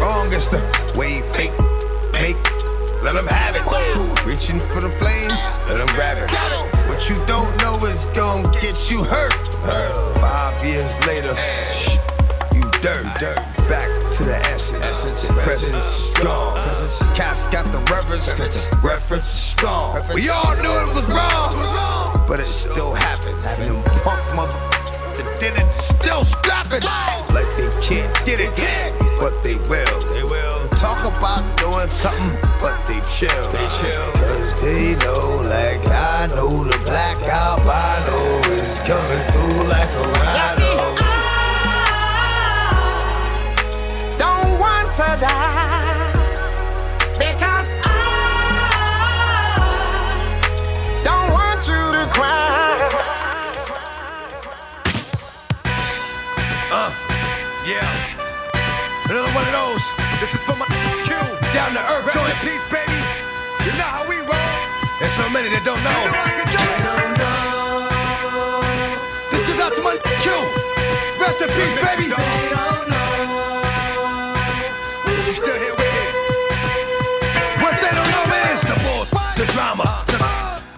Wrong is the way fake make. Let them have it. Reaching for the flame, let them grab it. What you don't know is gon' get you hurt. Five years later, shh, you dirt. Back to the essence. The presence is gone. Cats got the reverence, cause the reference is strong. We all knew it was wrong, but it still happened. And them punk mother that did it still strapping like they can't get it, but they will. They will talk about doing something, but they chill. They chill. Cause they know, like I know, the black albino is coming through like a rhino. Don't want to die because I don't want you to cry. Another one of those. This is for my Q. Down to earth, joint peace, baby. You know how we roll. There's so many that don't know. This goes out to my Q. Rest in peace, baby. You still here with me? What they don't know is the the drama, the,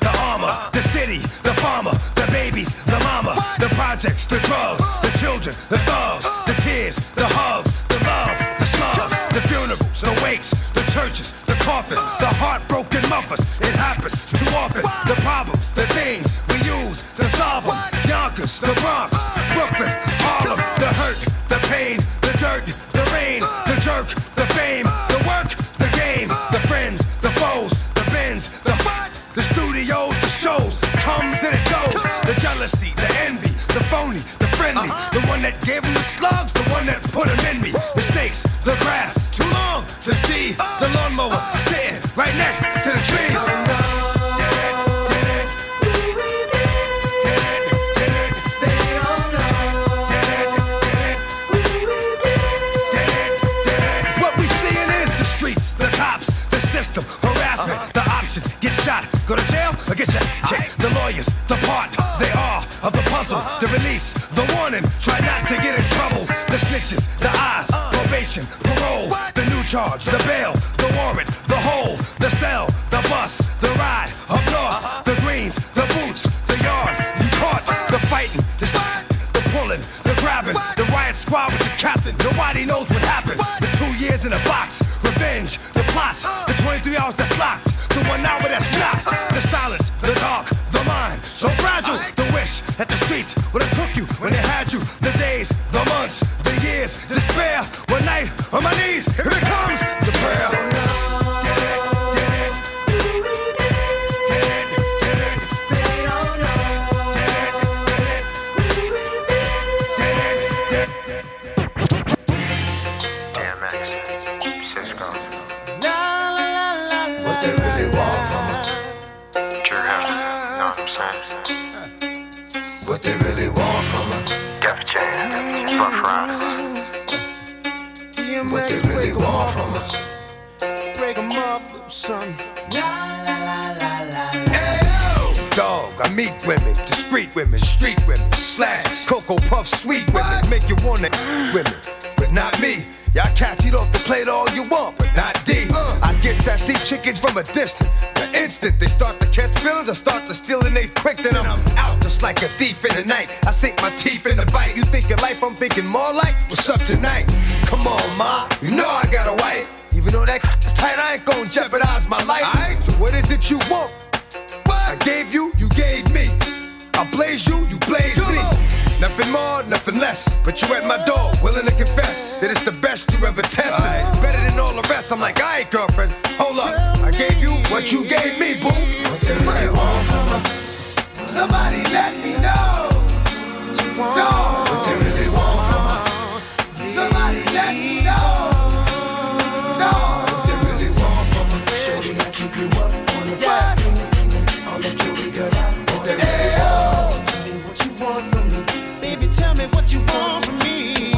the armor, the city, the farmer, the babies, the mama, the projects, the drugs, the children, the thugs, Yonkers, probation, parole, the new charge, the bail, the warrant, the hole, the cell, the bus, the ride, up north, the greens, the boots, the yard, you caught, the fighting, the st- the pulling, the grabbing, the riot squad with the captain. Nobody knows what happened. The two years in a box, revenge, the plots, the 23 hours that's locked, the one hour that's not, the silence, the dark, the mind, so fragile. The wish that the streets would have Meet women, discreet women, street women, slash, cocoa puff, sweet women, make you wanna women, but not me. Y'all cats eat off the plate all you want, but not i get at these chickens from a distance. The instant they start to catch feelings, I start to steal and they quick, then I'm out just like a thief in the night. I sink my teeth in the bite. You thinking life, I'm thinking more like, what's up tonight? Come on, ma, you know I got a wife. Even though that is tight, I ain't gonna jeopardize my life. So what is it you want? I gave you, you gave me. I blaze you, you blaze me. Nothing more, nothing less. But you at my door, willing to confess that it's the best you ever tested. Better than all the rest. I'm like, all right, girlfriend, hold up. I gave you what you gave me, boo. What want from her? Somebody let me know. No. What you want from me.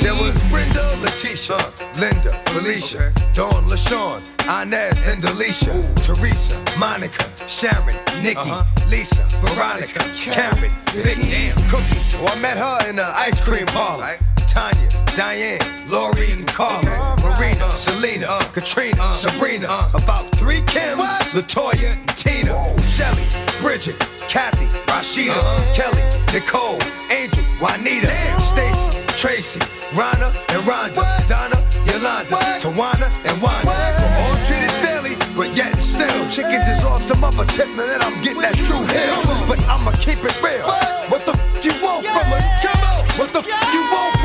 There was Brenda, Letitia, Linda, Felicia. Dawn, LaShawn, Inez, and Delisha, Teresa, Monica, Sharon, Nikki, uh-huh. Lisa, Veronica, Karen, Vicky, Cookie. Oh, I met her in the ice cream parlor. Tanya, Diane, Lori, and Carla, Marina, Selena, Katrina, Sabrina, about three Kim, Latoya, and Tina, Shelly, Bridget, Kathy, Rashida, Kelly, Nicole, Angel, Juanita, Stacy, Tracy, Rana, and Rhonda, Donna, Yolanda, Tawana, and Wanda. We're all treated fairly, but yet still, chickens is off some other tip, and then I'm getting that true hill. But I'ma keep it real. What? The f you want from a Come on. What the f you want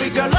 on the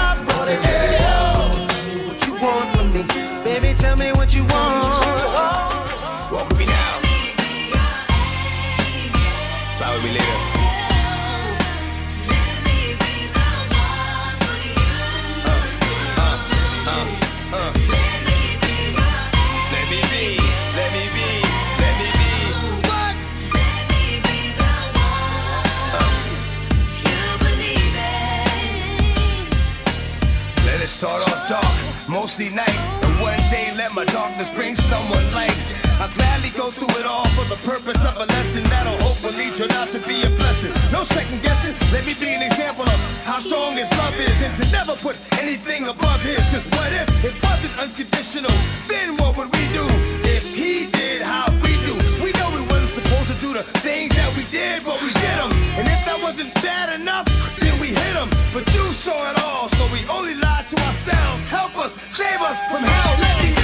Gladly go through it all for the purpose of a lesson that'll hopefully turn out to be a blessing. No second guessing, let me be an example of how strong his love is and to never put anything above his. Cause what if it wasn't unconditional? Then what would we do if he did how we do? We know we wasn't supposed to do the things that we did, but we did them. And if that wasn't bad enough, then we hit him. But you saw it all, so we only lied to ourselves. Help us, save us from hell, let me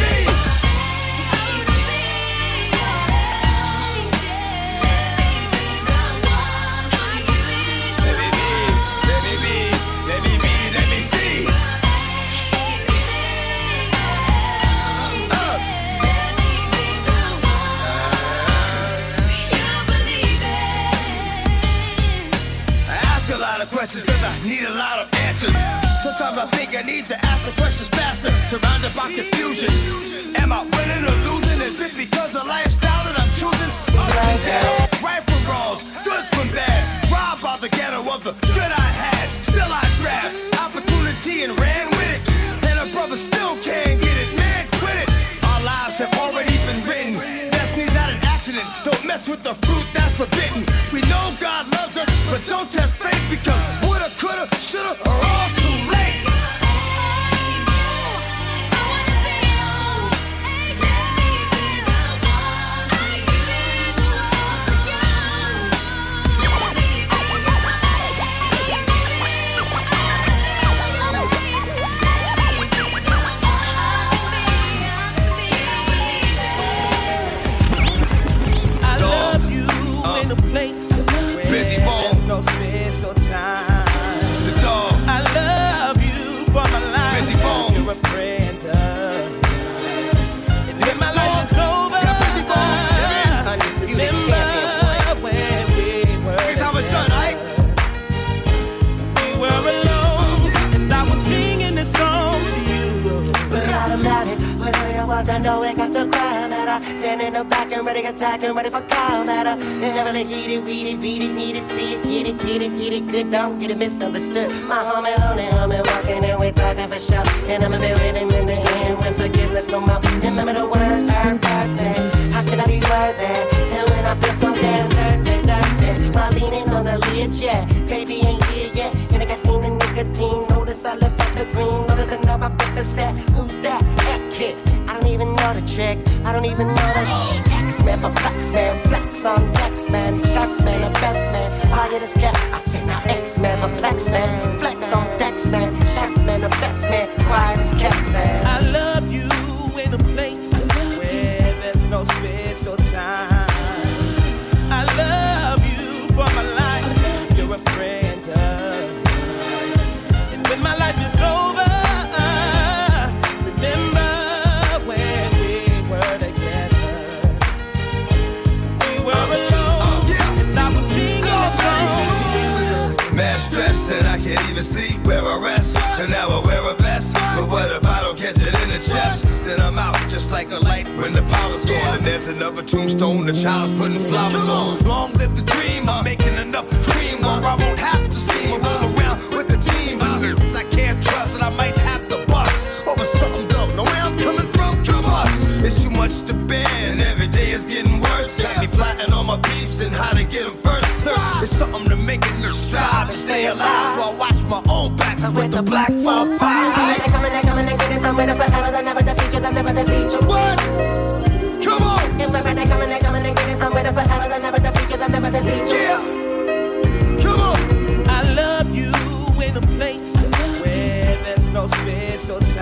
questions cause I need a lot of answers. Sometimes I think I need to ask the questions faster, surrounded by confusion. Am I winning or losing? Is it because the lifestyle that I'm choosing? Ups and downs, right from wrongs, goods from bad. Robbed by the ghetto of the good I had. Still I grabbed opportunity and ran with it. And a brother still can't get it, man, quit it. Our lives have already been written. Destiny's not an accident. Don't mess with the fruit that's forbidden. But don't test fate because matter. Stand in the back and ready to attack and ready for matter. You heavily heated, read it, beat it, need it, see it, get it, get it, get it, good, don't get it misunderstood. My homie lonely, homie walking and we talking for sure. And I'ma be with him in the end when forgiveness no more. Remember the words, her birthday. How can I be worthy? And when I feel so damn dirty, dirty, my leaning on the lid, yeah. Baby ain't here yet, and I got feeling nicotine. Notice I left out the green. Notice I I put the set. Who's that? F kid. Know the trick. I don't even know the X man, perplex man, flex on Dex man, trust man, the best man. Quiet as cat. I say now X man, perplex man, flex on Dex man, trust man, the best man. Quiet as cat man. I love like a light when the power's gone. Yeah. And there's another tombstone the child's putting flowers on. Long live the dream, I'm making enough cream where I won't have to see. I'm roll around with the team. I can't trust, and I might have to bust over something dumb. Know where I'm coming from? Come on, It's too much to bear, and every day is getting worse. Got me plotting all my beefs and how to get them first. It's something to make it strive to stay alive. So I watch my own back with, with the black 4-5. Coming, coming, coming, and getting somewhere forever than ever never you. What? Come on. If ever they come and they come and they get it, I'm forever. they never defeat you. They never deceive you. Yeah. Come on. I love you in a place where there's no space or time.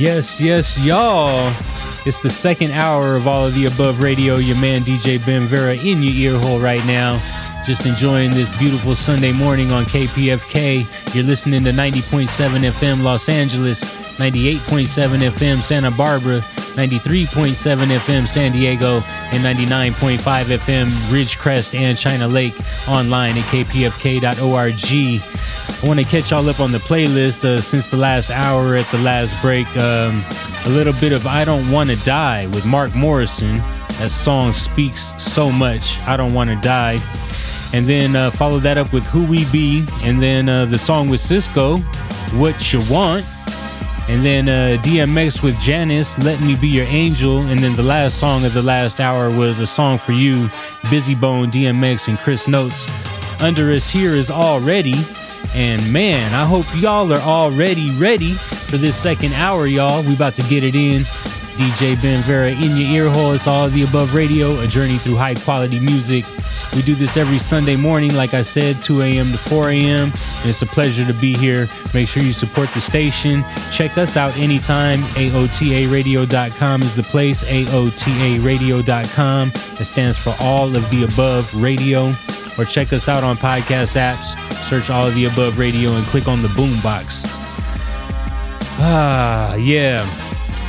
Yes, yes, y'all. It's the second hour of all of the above radio. Your man DJ Ben Vera in your ear hole right now. Just enjoying this beautiful Sunday morning on KPFK. You're listening to 90.7 FM Los Angeles. 98.7 FM Santa Barbara, 93.7 FM San Diego, and 99.5 FM Ridgecrest and China Lake online at kpfk.org. I want to catch y'all up on the playlist uh, since the last hour at the last break. Um, a little bit of I Don't Want to Die with Mark Morrison. That song speaks so much. I Don't Want to Die. And then uh, follow that up with Who We Be. And then uh, the song with Sisqó, What You Want. And then uh, DMX with Janice, Let Me Be Your Angel. And then the last song of the last hour was a song for you, Bizzy Bone, DMX, and Chris Notes. Under us here is already. And man, I hope y'all are already ready for this second hour, y'all. We about to get it in. DJ Ben Vera in your ear hole. It's all of the above radio, a journey through high quality music. We do this every Sunday morning, like I said, 2 a.m. to 4 a.m. And it's a pleasure to be here. Make sure you support the station. Check us out anytime. AOTARadio.com is the place. AOTARadio.com. It stands for all of the above radio. Or check us out on podcast apps. Search all of the above radio and click on the boombox. Ah, yeah.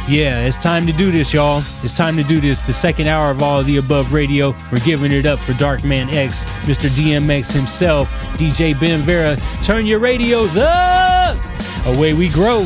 Yeah, it's time to do this, y'all. It's time to do this. The second hour of all of the above radio. We're giving it up for Darkman X, Mr. DMX himself, DJ Ben Vera. Turn your radios up! Away we grow.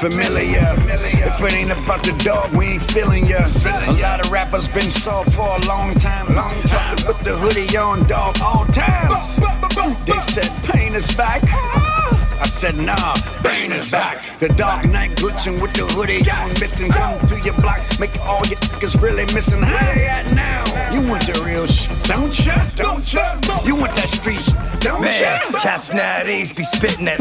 Familiar. If it ain't about the dog, we ain't feeling ya. A lot of rappers been soft for a long time. Long to put the hoodie on, dog, all times. They said pain is back. I said nah, pain is back. The dark night glitching with the hoodie on, missing. Come to your block, make all your niggas really missing. Hey, at now. You want the real shit, don't ya? Don't ya? You want that street shit, don't Man, ya? cats nowadays be spitting that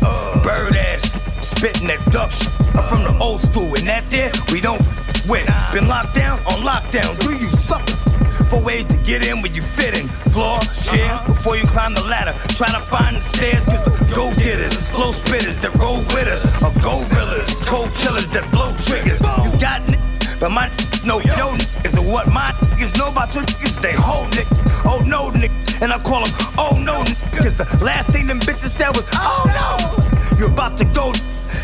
uh, bird ass, spitting that duck shit. I'm from the old school, and that there we don't f- with. Been locked down on lockdown. Do you suck? Four ways to get in when you fit in. Floor, chair, before you climb the ladder. Try to find the stairs, cause the go getters, flow spitters that roll with us are gorillas, cold killers that blow triggers. You got n- but my n- know yo niggas and what my niggas know about your niggas, they hold it. Oh no, nigga. And I call them, oh no, nigga. Cause the last thing them bitches said was, oh no. You're about to go,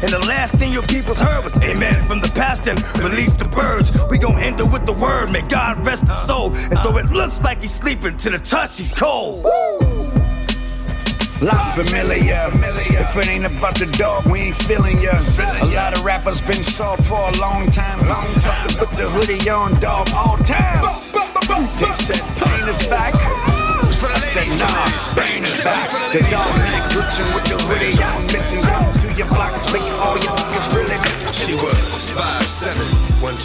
and the last thing your peoples heard was, amen from the past and release the birds. We gon' end it with the word, may God rest his soul. And though it looks like he's sleeping, to the touch, he's cold. Lot familiar. If it ain't about the dog, we ain't feeling ya. A lot of rappers been soft for a long time. Long time to put the hoodie on, dog, all times. They said pain is back. I said nah, pain is back. The dog night glitching with the hoodie on,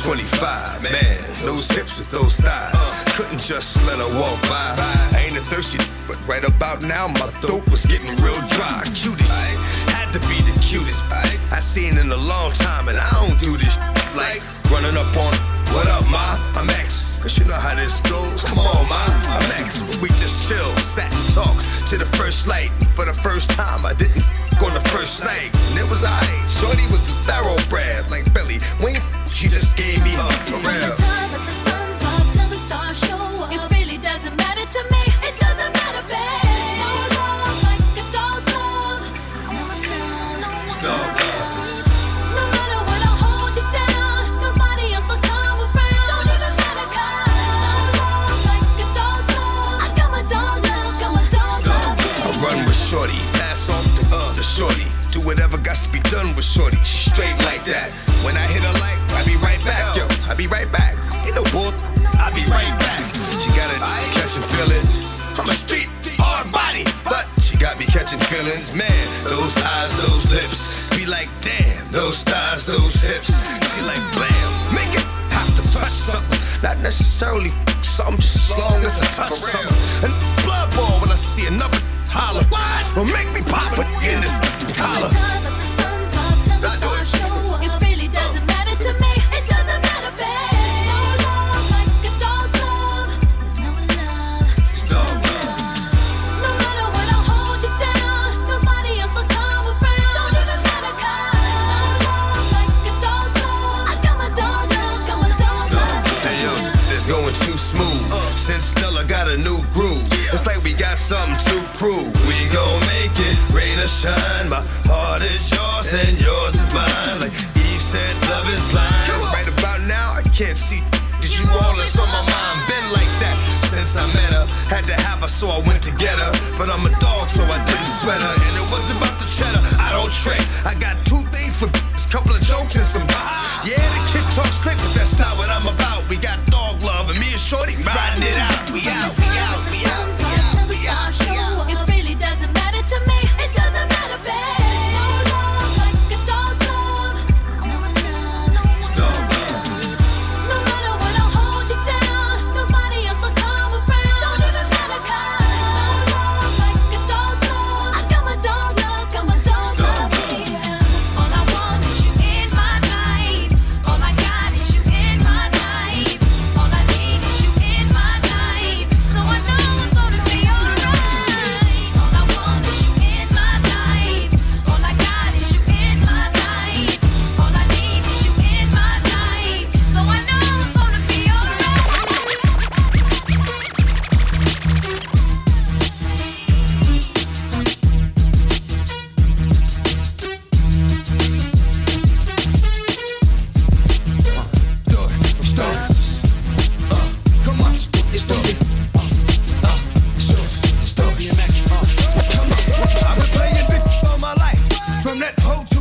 5'7, 125. Man, those hips with those thighs. Couldn't just let her walk by. I ain't a thirsty, but right about now, my throat was getting real dry. Cutie, had to be the cutest. I seen in a long time, and I don't do this like running up on. What up, ma? I'm X. Cause you know how this goes. Come on, ma. I'm X. We just chill, sat and talked to the first light. For the first time, I didn't go on the first night. And it was alright. Shorty was a thoroughbred, feelings. Man, those eyes, those lips, be like damn. Those thighs, those hips, she like blam. Make it have to touch something, not necessarily something, just long as I touch something. And shine. My heart is yours and yours is mine. Like Eve said, love is blind. Right about now, I can't see. Cause you all is on my mind. Been like that since I met her. Had to have her, so I went to get her. But I'm a dog, so I didn't sweat her. And it was about the cheddar. I don't trick. I got two things for a couple of jokes and some.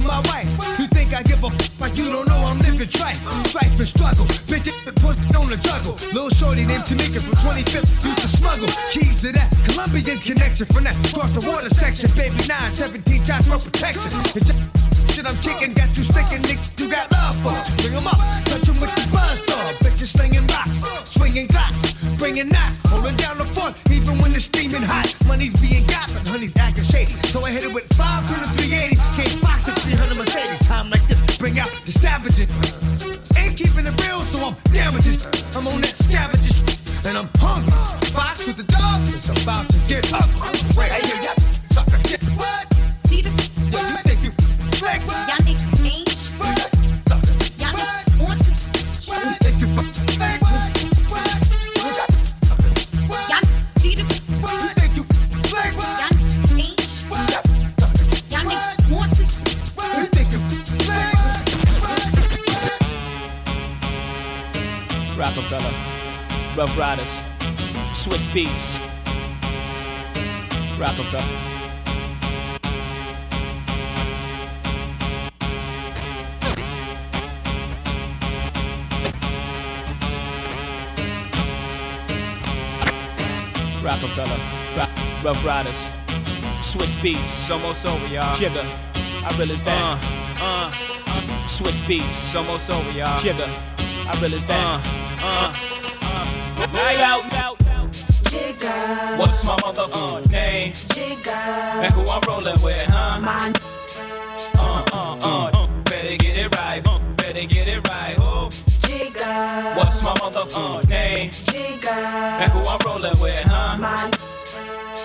My wife. You think I give a f- like you don't know I'm living trife, strife and struggle. Bitch, the pussy on the juggle. Little shorty named Tamika from 25th used to smuggle keys to that Colombian connection from that across the water section. Baby, 9, 17 shots for protection. Shit I'm kicking, got you sticking, nigga, you got love for. Bring 'em up, touch 'em with the buzzsaw. Bitches slinging rocks, swinging glocks, bringing knots, holding down the fort, even when it's steaming hot. Money's being savages. Ain't keeping it real, so I'm damaging. I'm on that scavenger and I'm hungry. Fox with the dog is about to get up. Hey, Ruff Ryders, Swizz Beatz, Roc-A-Fella. Roc-A-Fella, Rock, Ruff Ryders, Swizz Beatz. It's almost over, y'all. Jigga, I realize that. Uh, uh, Swizz Beatz. It's almost over, y'all. Jigga, I realize that. Uh, uh, Night out, out. Jigga. What's my motherfucking name? Jigga. And who I'm rolling with, huh? Uh, uh, uh. Better get it right. uh, Better get it right. Oh. Jigga. What's my motherfucking name? Jigga. And who I'm rolling with, huh? My.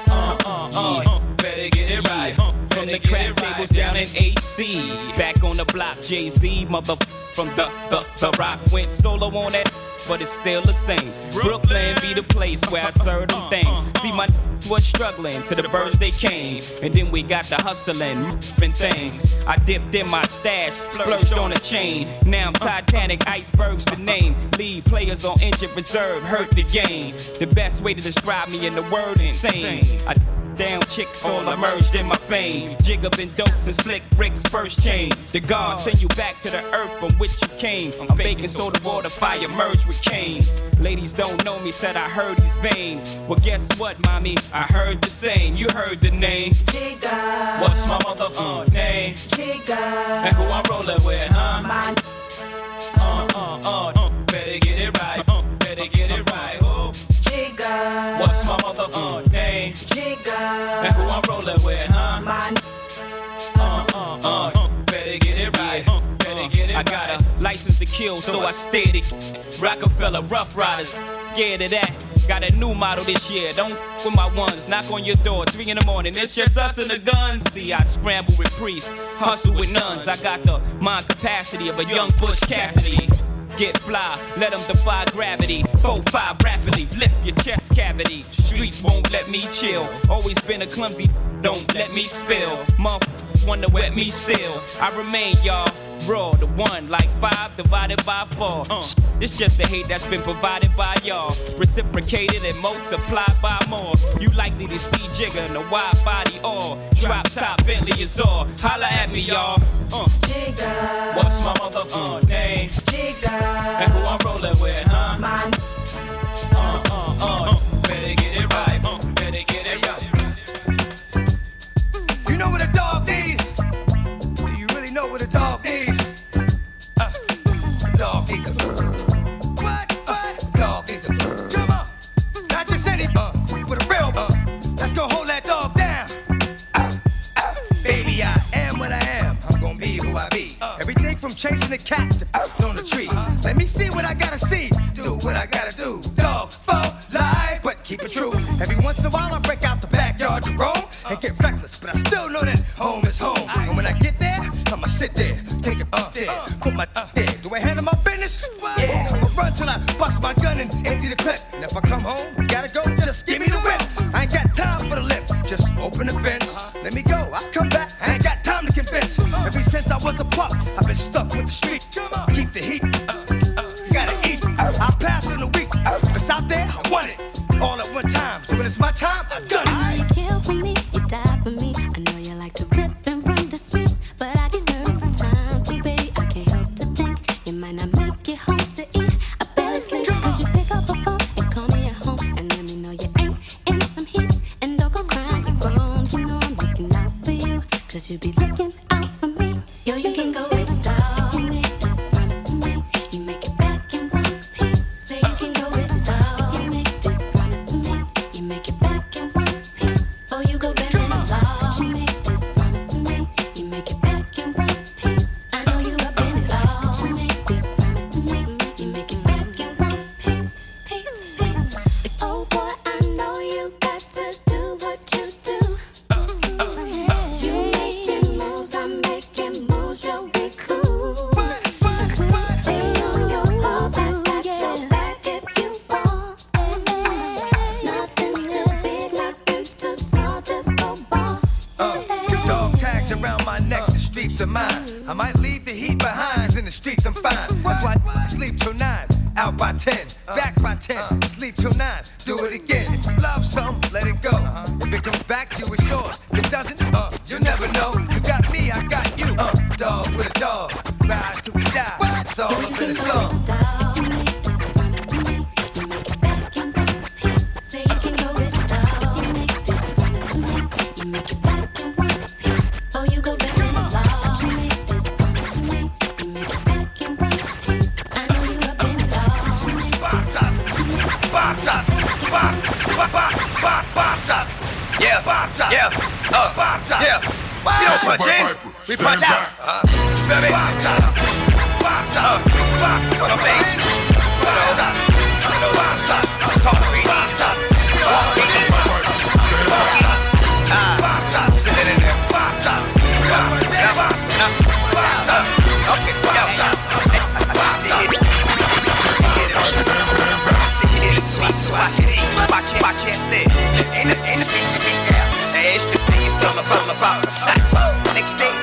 Uh, uh, uh. Better get it right. From the crap tables down in AC. Back on the block, Jay Z, mother from the, the, the rock. Went solo on that, but it's still the same. Brooklyn be the place where I serve them things. See, my was struggling till the birds they came. And then we got the hustling, and things. I dipped in my stash, splurged on a chain. Now I'm Titanic, icebergs the name. Lead players on injured reserve, hurt the game. The best way to describe me in the word insane. I down chicks all emerged in my fame. Jig up in dopes and slick bricks, first chain. The God send you back to the earth from which you came. I'm baking soda water, fire merged with cane. Ladies don't know me, said I heard he's vain. Well, guess what, mommy? I heard the same. You heard the name. Jigga. What's my motherfucking name? Jigga. And who I'm rolling with, huh? Uh, uh, uh, uh. Better get it right. Uh, better get it right. Oh. Jigga. What's my motherfucking name? Jigga. And who I'm rolling with, huh? My. Uh, uh, uh, I got a license to kill, so I steady. it. Roc-A-Fella, Ruff Ryders, scared of that. Got a new model this year, don't f with my ones. Knock on your door, three in the morning, it's just us and the guns. See, I scramble with priests, hustle with nuns. I got the mind capacity of a young Butch Cassidy get fly. Let them defy gravity. Four, five, rapidly lift your chest cavity. Streets won't let me chill. Always been a clumsy, don't let me spill. Motherfuckers wanna wet me still. I remain, y'all. Raw, the one like five divided by four. Uh, this just the hate that's been provided by y'all. Reciprocated and multiplied by more. You likely to see Jigga in a wide body all. Drop top Bentley is all. Holla at me, y'all. Uh. Jigga. What's my motherfucking uh, name? Jigga. And who I'm rolling with, huh? My. Uh, uh, uh, uh. Better get it right. Uh, better get it right. the cat the earth on the tree. Let me see what I gotta see, do what I gotta do. Dog for life, but keep it true. Every once in a while I break out the backyard to roam and get reckless, but I still know that home is home. And when I get there, I'ma sit there, take it up there, put my up there. Do I handle my business? Yeah, I'ma run till I bust my gun and empty the clip. And if I come home. about the sack. Next day,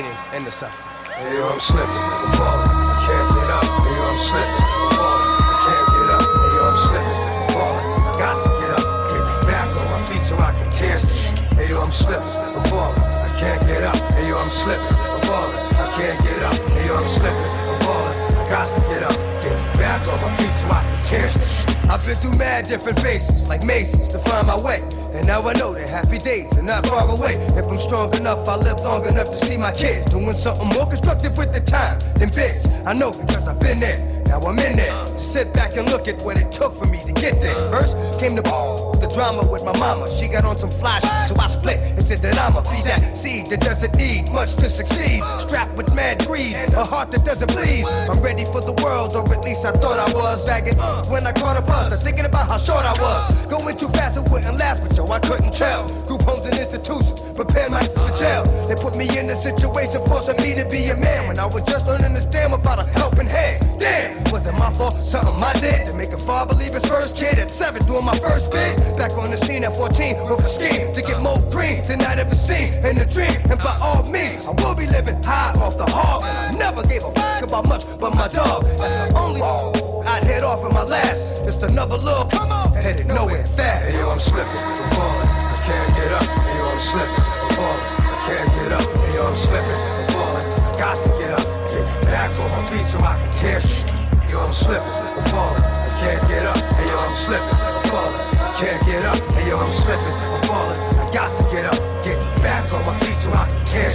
meaning in the suffering. Hey, yo, I'm slipping, I'm falling, I can't get up. Hey, yo, I'm slipping, I'm falling, I can't get up. Hey, yo, I'm slipping, I'm falling, I got to get up. Get back on my feet so I can tear this. Hey, yo, I'm slipping, I'm falling, I can't get up. Hey, yo, I'm slipping, I'm falling, I can't get up. Hey, yo, I'm slipping, I'm falling, I got to get up. Get back on my feet so I can tear this. I've been through mad different phases, like mazes, to find my way. And now I know that happy days are not far away. If I'm strong enough, I live long enough to see my kids doing something more constructive with the time than bigs. I know because I've been there. Now I'm in there. Sit back and look at what it took for me to get there. First came the ball, the drama with my mama. She got on some flash, so I split and said that I'ma be that seed that doesn't need much to succeed. Strapped with mad greed, a heart that doesn't bleed. I'm ready for the world, or at least I thought I was. Bagging when I caught a buzz, I'm thinking about how short I was. Going too fast, it wouldn't last, but yo, I couldn't tell. Group homes and institutions prepare my for jail. They put me in a situation forcing me to be a man when I was just learning to stand without a helping hand. Damn, was it my fault? Something I did to make a father leave his first kid at seven, doing my first bit. Back on the scene at 14 with a scheme to get more green than I'd ever seen in a dream. And by all means, I will be living high off the hog. And I never gave a fuck about much but my dog. That's the only one I'd head off in my last. Just another little come on, headed nowhere fast. Hey, yo, I'm slipping, I'm falling, I can't get up. Hey, yo, I'm slipping, I'm falling, I can't get up. Hey, yo, I'm slipping, I'm falling, I got to get up. Get back on my feet so I can tear shit. Yo, I'm slipping, I'm falling, I can't get up. Hey, yo, I'm slipping, I'm falling, I can't get up. Hey, yo, I'm slipping, I'm falling, I got to get up. Get back on my feet so I can.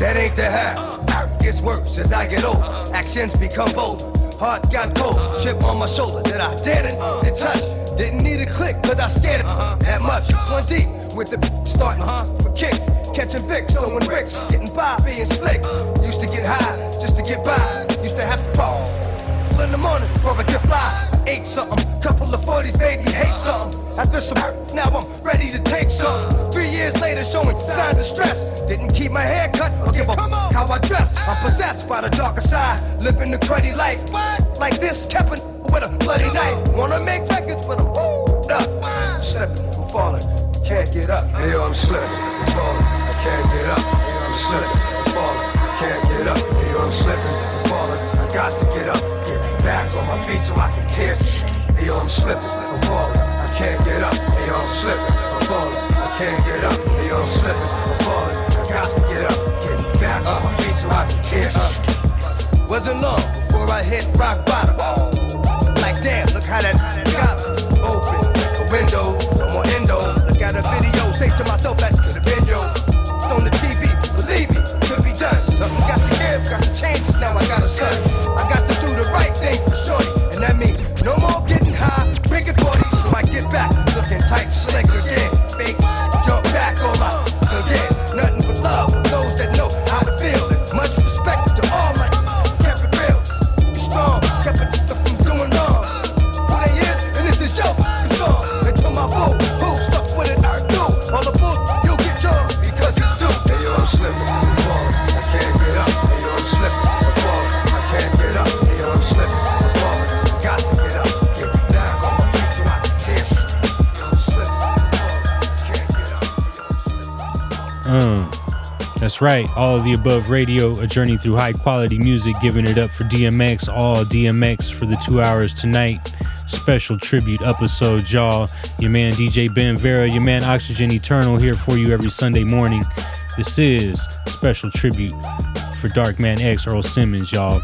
That ain't the half. It gets worse as I get older. Actions become bolder. Heart got cold. Chip on my shoulder that I didn't to touch. Didn't need a click, cause I scared it uh-huh. that much. One deep with the starting uh-huh. for kicks. Catching Vicks, throwing bricks. Getting by, being slick. Used to get high just to get by. Used to have to ball Call in the morning for a good fly. Ate something, couple of 40s made me hate something. After some hurt, now I'm ready to take some. Three years later, showing signs of stress. Didn't keep my hair cut or give a how I dress. I'm possessed by the darker side, living the cruddy life. Like this, kept with a bloody knife. Wanna make records, but I'm hold up. I'm slipping, I'm falling, can't get up. Hey, I'm slipping, I'm falling, I can't get up. Hey, I'm slipping, I'm falling, I can't get up. Hey, I'm slipping, I'm falling, I got to get up feet so I can tear. Hey yo, I'm slipping, I'm falling. I can't get up. Hey I'm slipping, I'm falling. I can't get up. Hey I'm slipping, I'm falling. I got to get up. Get back on my feet so I can tear. Wasn't long before I hit rock bottom. Like damn, look how that got me. Open a window, I'm on endo. Look at a video, say to myself that could have been yo. On the TV, believe me, could be done. Something got to give, got to change. Now I got a son. I got thing for shorty, and that means no more getting high, drinking 40, so I get back looking tight, slick again. Right. All of the above radio, a journey through high quality music, giving it up for DMX, all DMX for the two hours tonight. Special tribute episode, y'all. Your man DJ Ben Vera, your man Oxygen Eternal here for you every Sunday morning. This is special tribute for Dark Man X, Earl Simmons, y'all.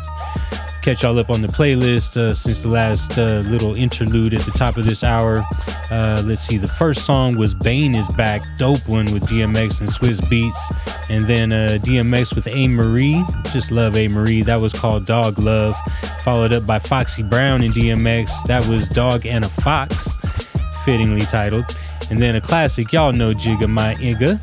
Catch y'all up on the playlist uh, since the last uh, little interlude at the top of this hour. Uh, let's see, the first song was Bane is Back, dope one with DMX and Swizz Beatz. And then uh, DMX with A. Marie, just love A. Marie. That was called Dog Love. Followed up by Foxy Brown and DMX. That was Dog and a Fox, fittingly titled. And then a classic, y'all know Jigga My Igga.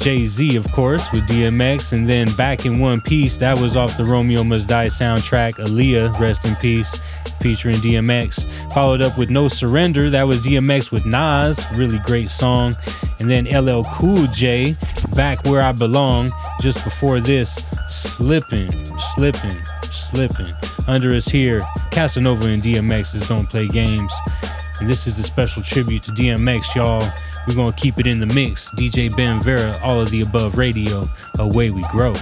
Jay Z, of course, with DMX, and then Back in One Piece, that was off the Romeo Must Die soundtrack. Aaliyah, rest in peace, featuring DMX. Followed up with No Surrender, that was DMX with Nas, really great song. And then LL Cool J, Back Where I Belong. Just before this, Slipping, Slipping, Slipping. Under us here, Casanova and DMX is Don't Play Games. And this is a special tribute to DMX, y'all. We're gonna keep it in the mix. DJ Ben Vera, all of the above radio, away we grow.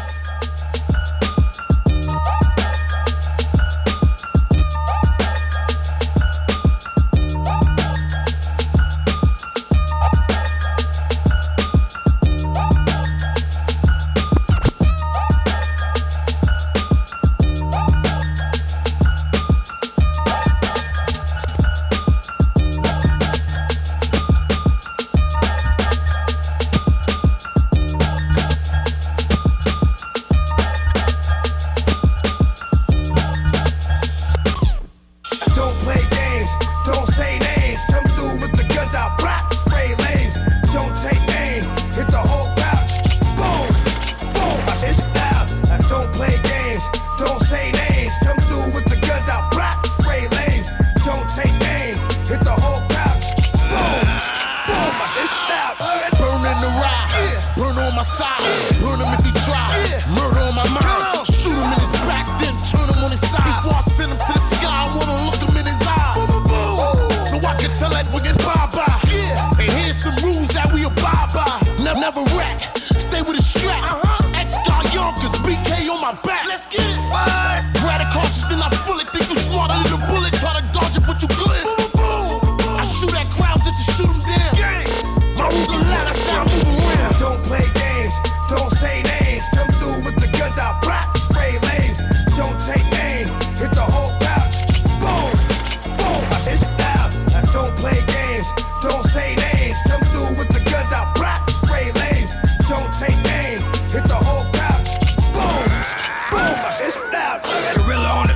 Gorilla on the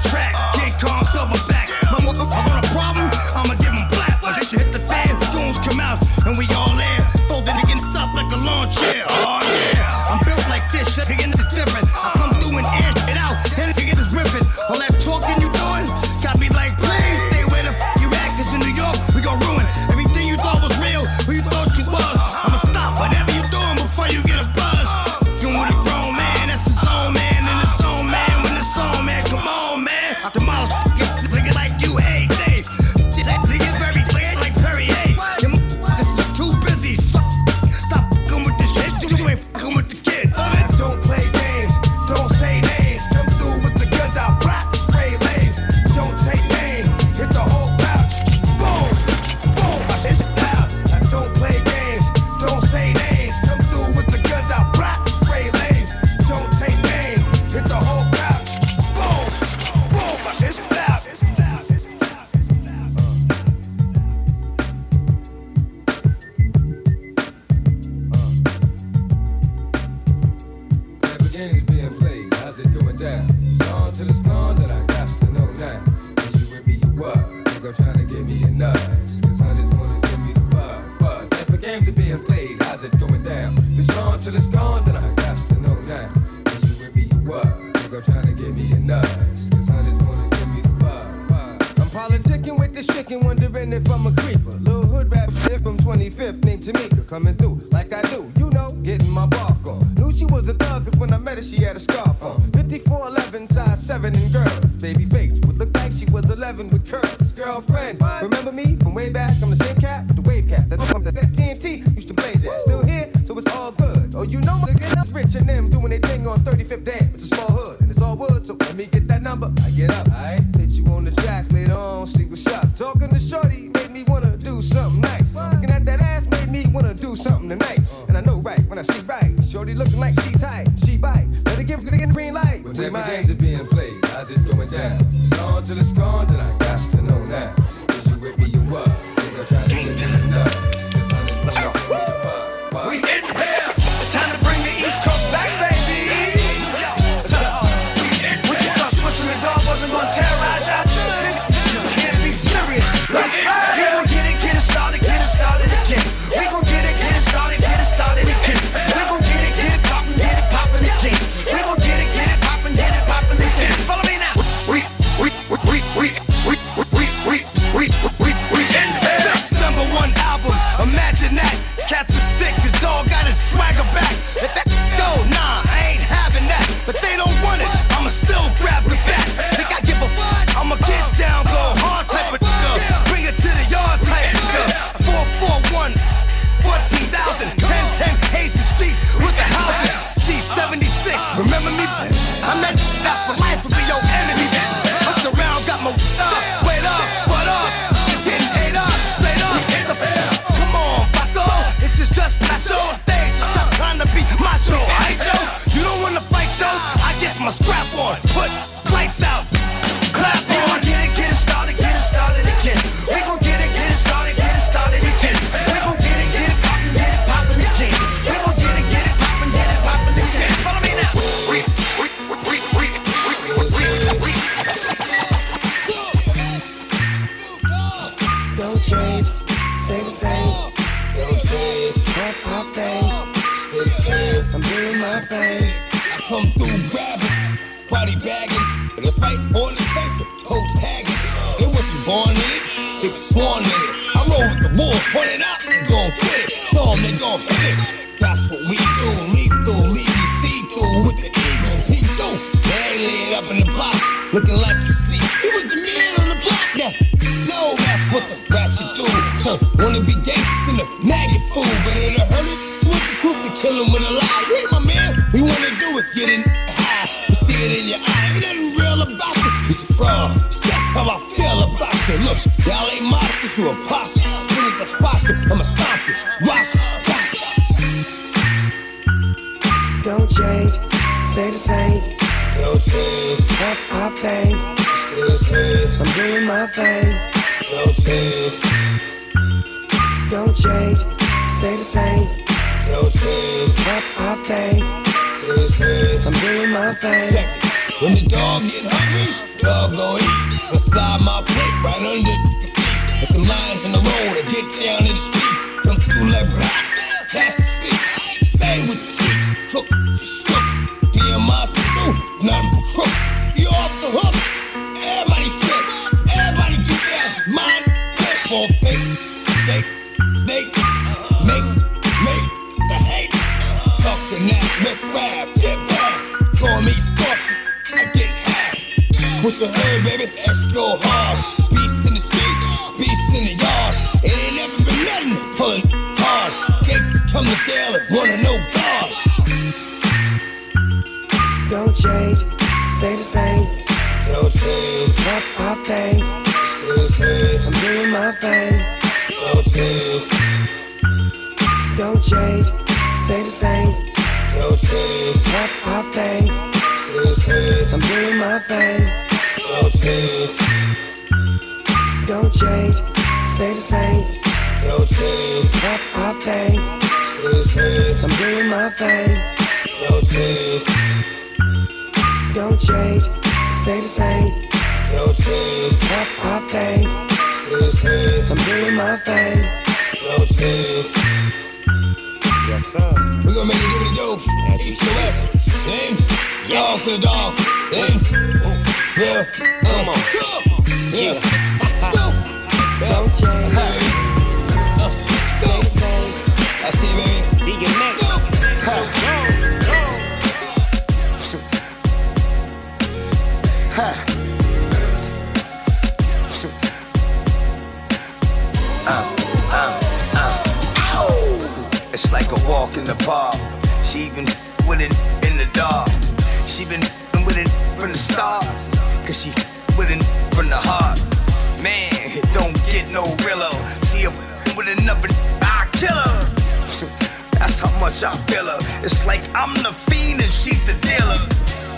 It's like I'm the fiend and she's the dealer.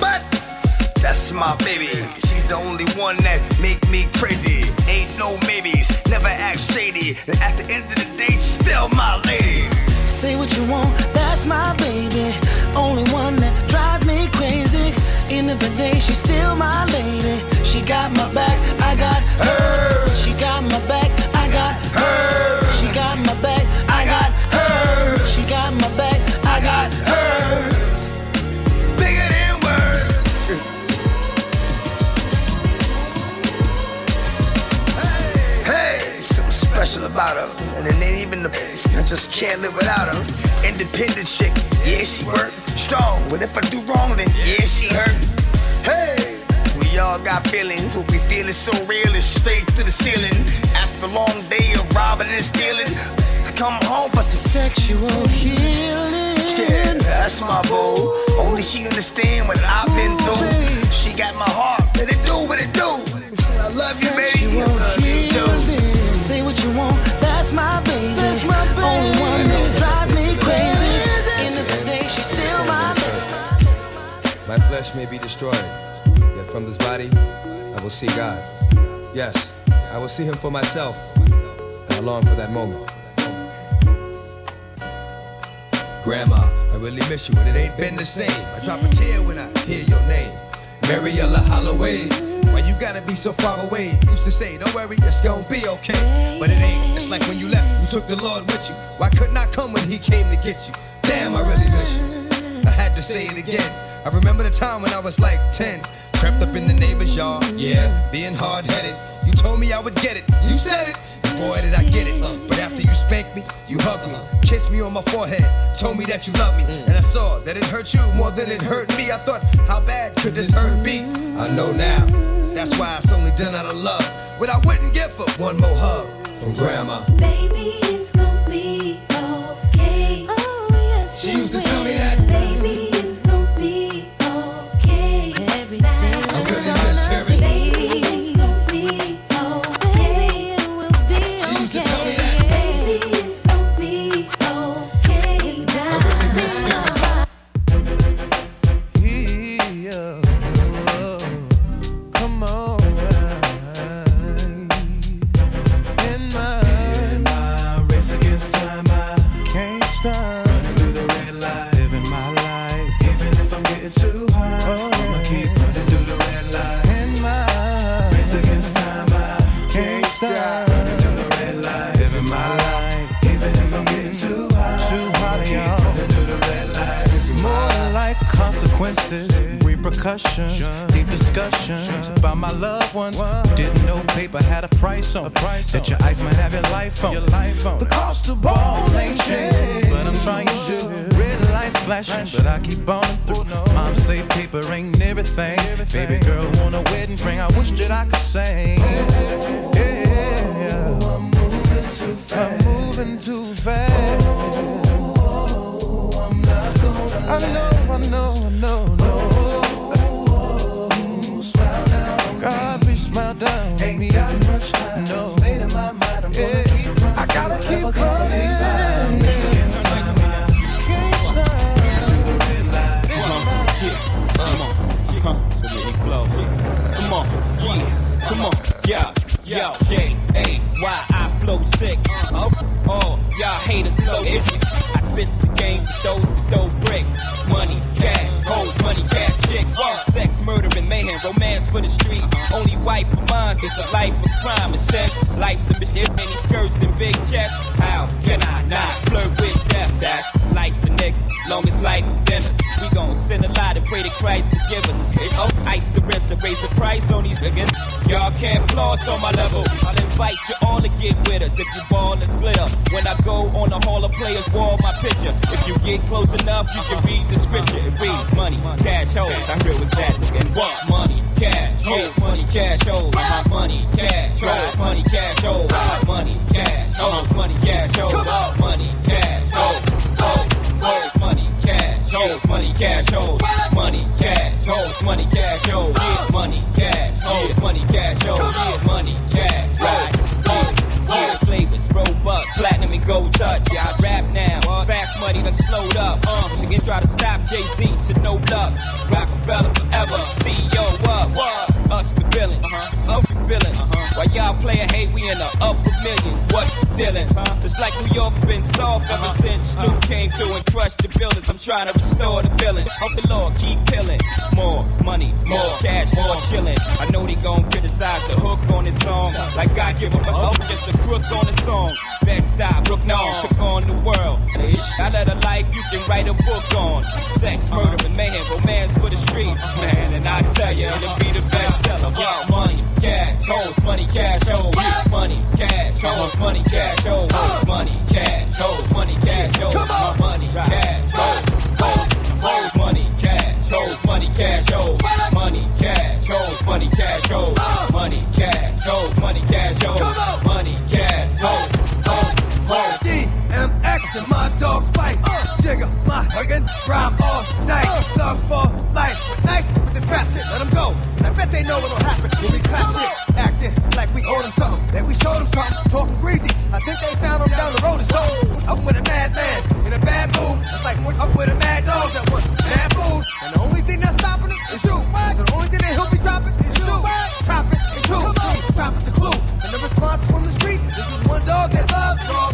But that's my baby. She's the only one that make me crazy. Ain't no maybes, never act shady. And at the end of the day, she's still my lady. Say what you want, that's my baby. Only one that drives me crazy. End of the day, she's still my lady. She got my back, I got her. She got my back, The I just can't live without her. Independent chick, yeah, she work strong. But if I do wrong, then yeah, she hurt. Hey, we all got feelings. What we feel is so real, it's straight to the ceiling. After a long day of robbing and stealing, I come home for some sexual healing. Yeah, that's my boo. Only she understand what I've been through. She got my heart, let it do what it do. I love you, baby. I love you too. Say what you want, that's my baby. Flesh may be destroyed, yet from this body I will see God. Yes, I will see Him for myself, and I long for that moment. Grandma, I really miss you, and it ain't been the same. I drop a tear when I hear your name. Mariella Holloway. Why you gotta be so far away? Used to say, don't worry, it's gonna be okay. But it ain't. It's like when you left, you took the Lord with you. Why couldn't I come when He came to get you? Damn, I really miss you. I had to say it again. I remember the time when I was like 10. Crept up in the neighbor's yard, yeah, being hard headed. You told me I would get it. You said it. Boy, did I get it. But after you spanked me, you hugged me, kissed me on my forehead, told me that you loved me. And I saw that it hurt you more than it hurt me. I thought, how bad could this hurt be? I know now. That's why it's only done out of love. What I wouldn't give for one more hug from grandma. Baby, deep discussions about my loved ones. Didn't know paper had a price on it. That your ice might have your life on. The cost of ball ain't changed, but I'm trying to. Red lights flashing, but I keep on through. Mom say paper ain't everything. Baby girl want a wedding ring. I wish that I could sing. I'm moving too fast. I'm too fast. I know, I know, I know, smile down. Ain't got much time. No, made up my mind. I'm gonna keep running. I gotta keep running. This against time. Can't stop. Come on, huh? So let me flow. Come on, yeah, come on, yeah, yo, J A Y I flow sick. Oh, oh, y'all haters blow it. I spit the game, throw throw bricks, money, cash, hoes, money, cash, chicks, sex, murder, and mayhem, romance for the street. Wife of mine, it's a life of crime and sex. Life's a bitch, many skirts and big chests. How can I not flirt with death? That's life's a nigga, long as life within us. We gon' send a lot and pray to Christ forgive us. It's oh, ice the wrist and raise the price on these niggas. Y'all can't floss on my level. I'll invite you all to get with us if you ball is glitter. When I go on the Hall of Players wall, my picture. If you get close enough, you can read the scripture. It reads money, cash holes. I hear what's that and what money, cash holes, money, cash holes. My money, cash holes, money, cash holes. My money, cash holes, money, cash holes. Money, cash holes, hoes, hoes, money, cash holes, money, cash holes. Money, cash holes, money, cash. Yeah, money, cash holes, money, cash holes. Yeah, money, cash holes. Robust, platinum and gold touch. Yeah, I rap now. Fast money done slowed up. Uh, niggas try to stop Jay Z to no luck. Roc-A-Fella forever. CEO up. What? Us the villains. Uh-huh. Up the villains. Uh-huh. While y'all playing hate, we in the upper millions. What's the dealings? Huh? Just like New York's been soft ever since Snoop came through and crushed the buildings. I'm trying to restore the feelings. Hope the Lord keep killing. More money, more cash, more chillin'. I know they gon' criticize the hook on this song. Like I give a fuck, just a crook on the song. Bed-Stuy, Brooklyn, took on the world. I let a life you can write a book on. Sex, murder, and mayhem, romance for the street. Man, and I tell you, it'll be the bestseller. Yeah, money, cash, hoes, money, cash, hoes. Money, cash, hoes, money, cash, hoes. Money, cash, hoes, money, cash, hoes. Money, cash, hoes, hoes, hoes, money, cash, hoes, money, cash, hoes. Money, cash, hoes, money, cash, hoes. Money, cash, hoes, money, cash, hoes. Money, cash. And my dogs bite. Jigga, my huggin', rhyme all night. Thug for life. Nice with this rap shit, let them go. I bet they know what'll happen when we clap shit. Acting like we owe them something. Then we showed them something. Talking greasy. I think they found them down the road or something. Up with a mad man in a bad mood. It's like up with a mad dog that wants bad food. And the only thing that's stopping him is you. And the only thing that he'll be dropping is you. Chop it and it the clue. And the response from the street. This is one dog that loves raw.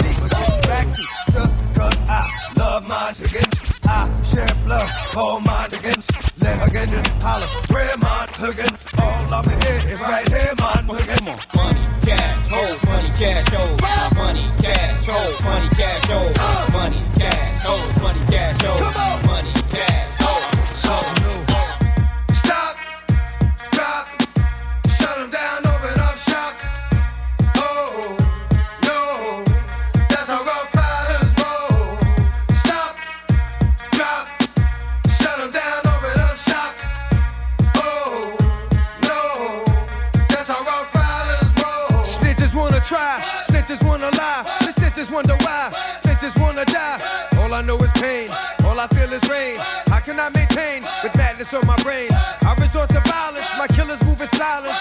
Just cause I love my chicken. I share blood, all my chickens. Let again and holler, where my chicken? All my head is right here, man. Chicken. Money, cash, hoes, money, cash, hoes. Money, wanna die. All I know is pain, all I feel is rain. I maintain with madness on my brain? I resort to violence, my killers move in silence,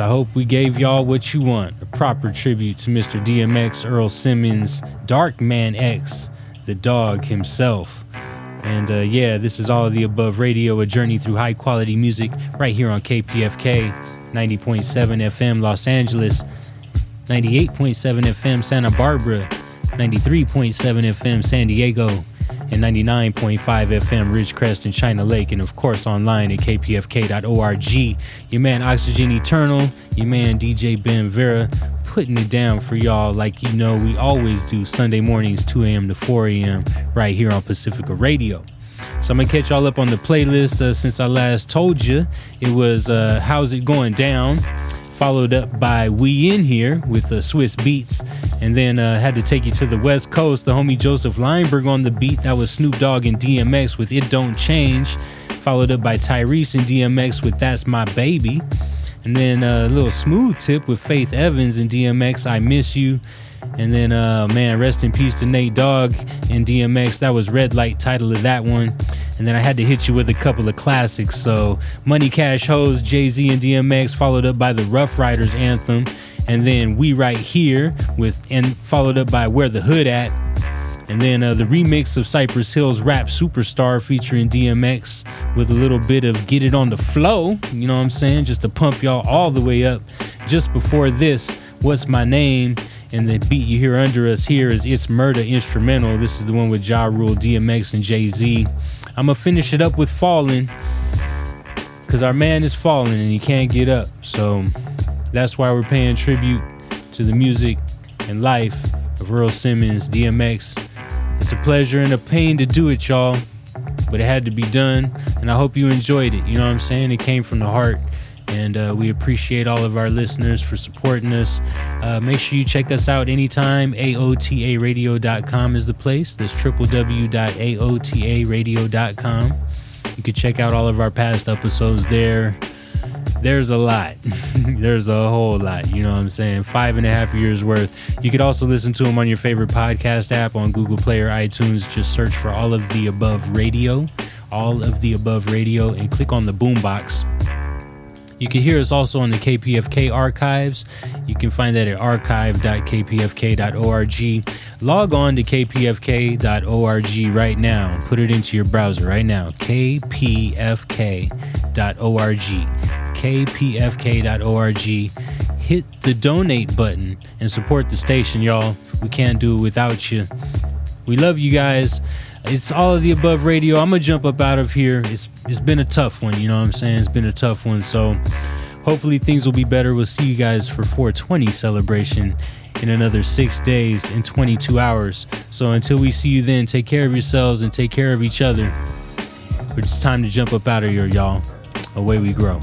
I hope we gave y'all what you want. A proper tribute to Mr. DMX, Earl Simmons, Dark Man X, the dog himself. And uh, yeah, this is all the above radio, a journey through high quality music right here on KPFK 90.7 FM Los Angeles, 98.7 FM Santa Barbara, 93.7 FM San Diego, and 99.5 FM Ridgecrest and China Lake, and of course online at kpfk.org. Your man Oxygen Eternal, your man DJ Ben Vera, putting it down for y'all like you know we always do Sunday mornings, 2 a.m. to 4 a.m. right here on Pacifica Radio. So I'm gonna catch y'all up on the playlist uh, since I last told you. It was uh, How's It Going Down, followed up by We In Here with uh, Swizz Beatz, and then uh, had to take you to the West Coast. The homie Joseph Lineberg on the beat. That was Snoop Dogg and DMX with It Don't Change, followed up by Tyrese and DMX with That's My Baby. And then a little smooth tip with Faith Evans and DMX, I Miss You. And then, uh, man, rest in peace to Nate Dogg and DMX. That was Red Light, title of that one. And then I had to hit you with a couple of classics. So, Money Cash Hoes, Jay Z and DMX, followed up by the Ruff Ryders anthem. And then We Right Here, with and followed up by Where the Hood At. And then uh, the remix of Cypress Hill's Rap Superstar featuring DMX with a little bit of Get It on the Flow, you know what I'm saying? Just to pump y'all all the way up. Just before this, What's My Name? And the beat you hear under us here is It's Murder Instrumental. This is the one with Ja Rule, DMX, and Jay Z. I'm going to finish it up with Falling because our man is falling and he can't get up. So that's why we're paying tribute to the music and life of Earl Simmons, DMX. It's a pleasure and a pain to do it, y'all, but it had to be done, and I hope you enjoyed it. You know what I'm saying? It came from the heart. And uh, we appreciate all of our listeners for supporting us. Uh, make sure you check us out anytime. AOTARadio.com is the place. That's www.aotaradio.com. You can check out all of our past episodes there. There's a lot. There's a whole lot. You know what I'm saying? Five and a half years worth. You could also listen to them on your favorite podcast app on Google Play or iTunes. Just search for All of the Above Radio. All of the Above Radio and click on the boombox. You can hear us also on the KPFK archives. You can find that at archive.kpfk.org. Log on to kpfk.org right now. Put it into your browser right now. kpfk.org. kpfk.org. Hit the donate button and support the station, y'all. We can't do it without you. We love you guys. It's all of the above radio. I'm gonna jump up out of here. It's it's been a tough one, you know what I'm saying? It's been a tough one. So hopefully things will be better. We'll see you guys for 420 celebration in another six days and 22 hours. So until we see you then, take care of yourselves and take care of each other. It's time to jump up out of here, y'all. Away we grow.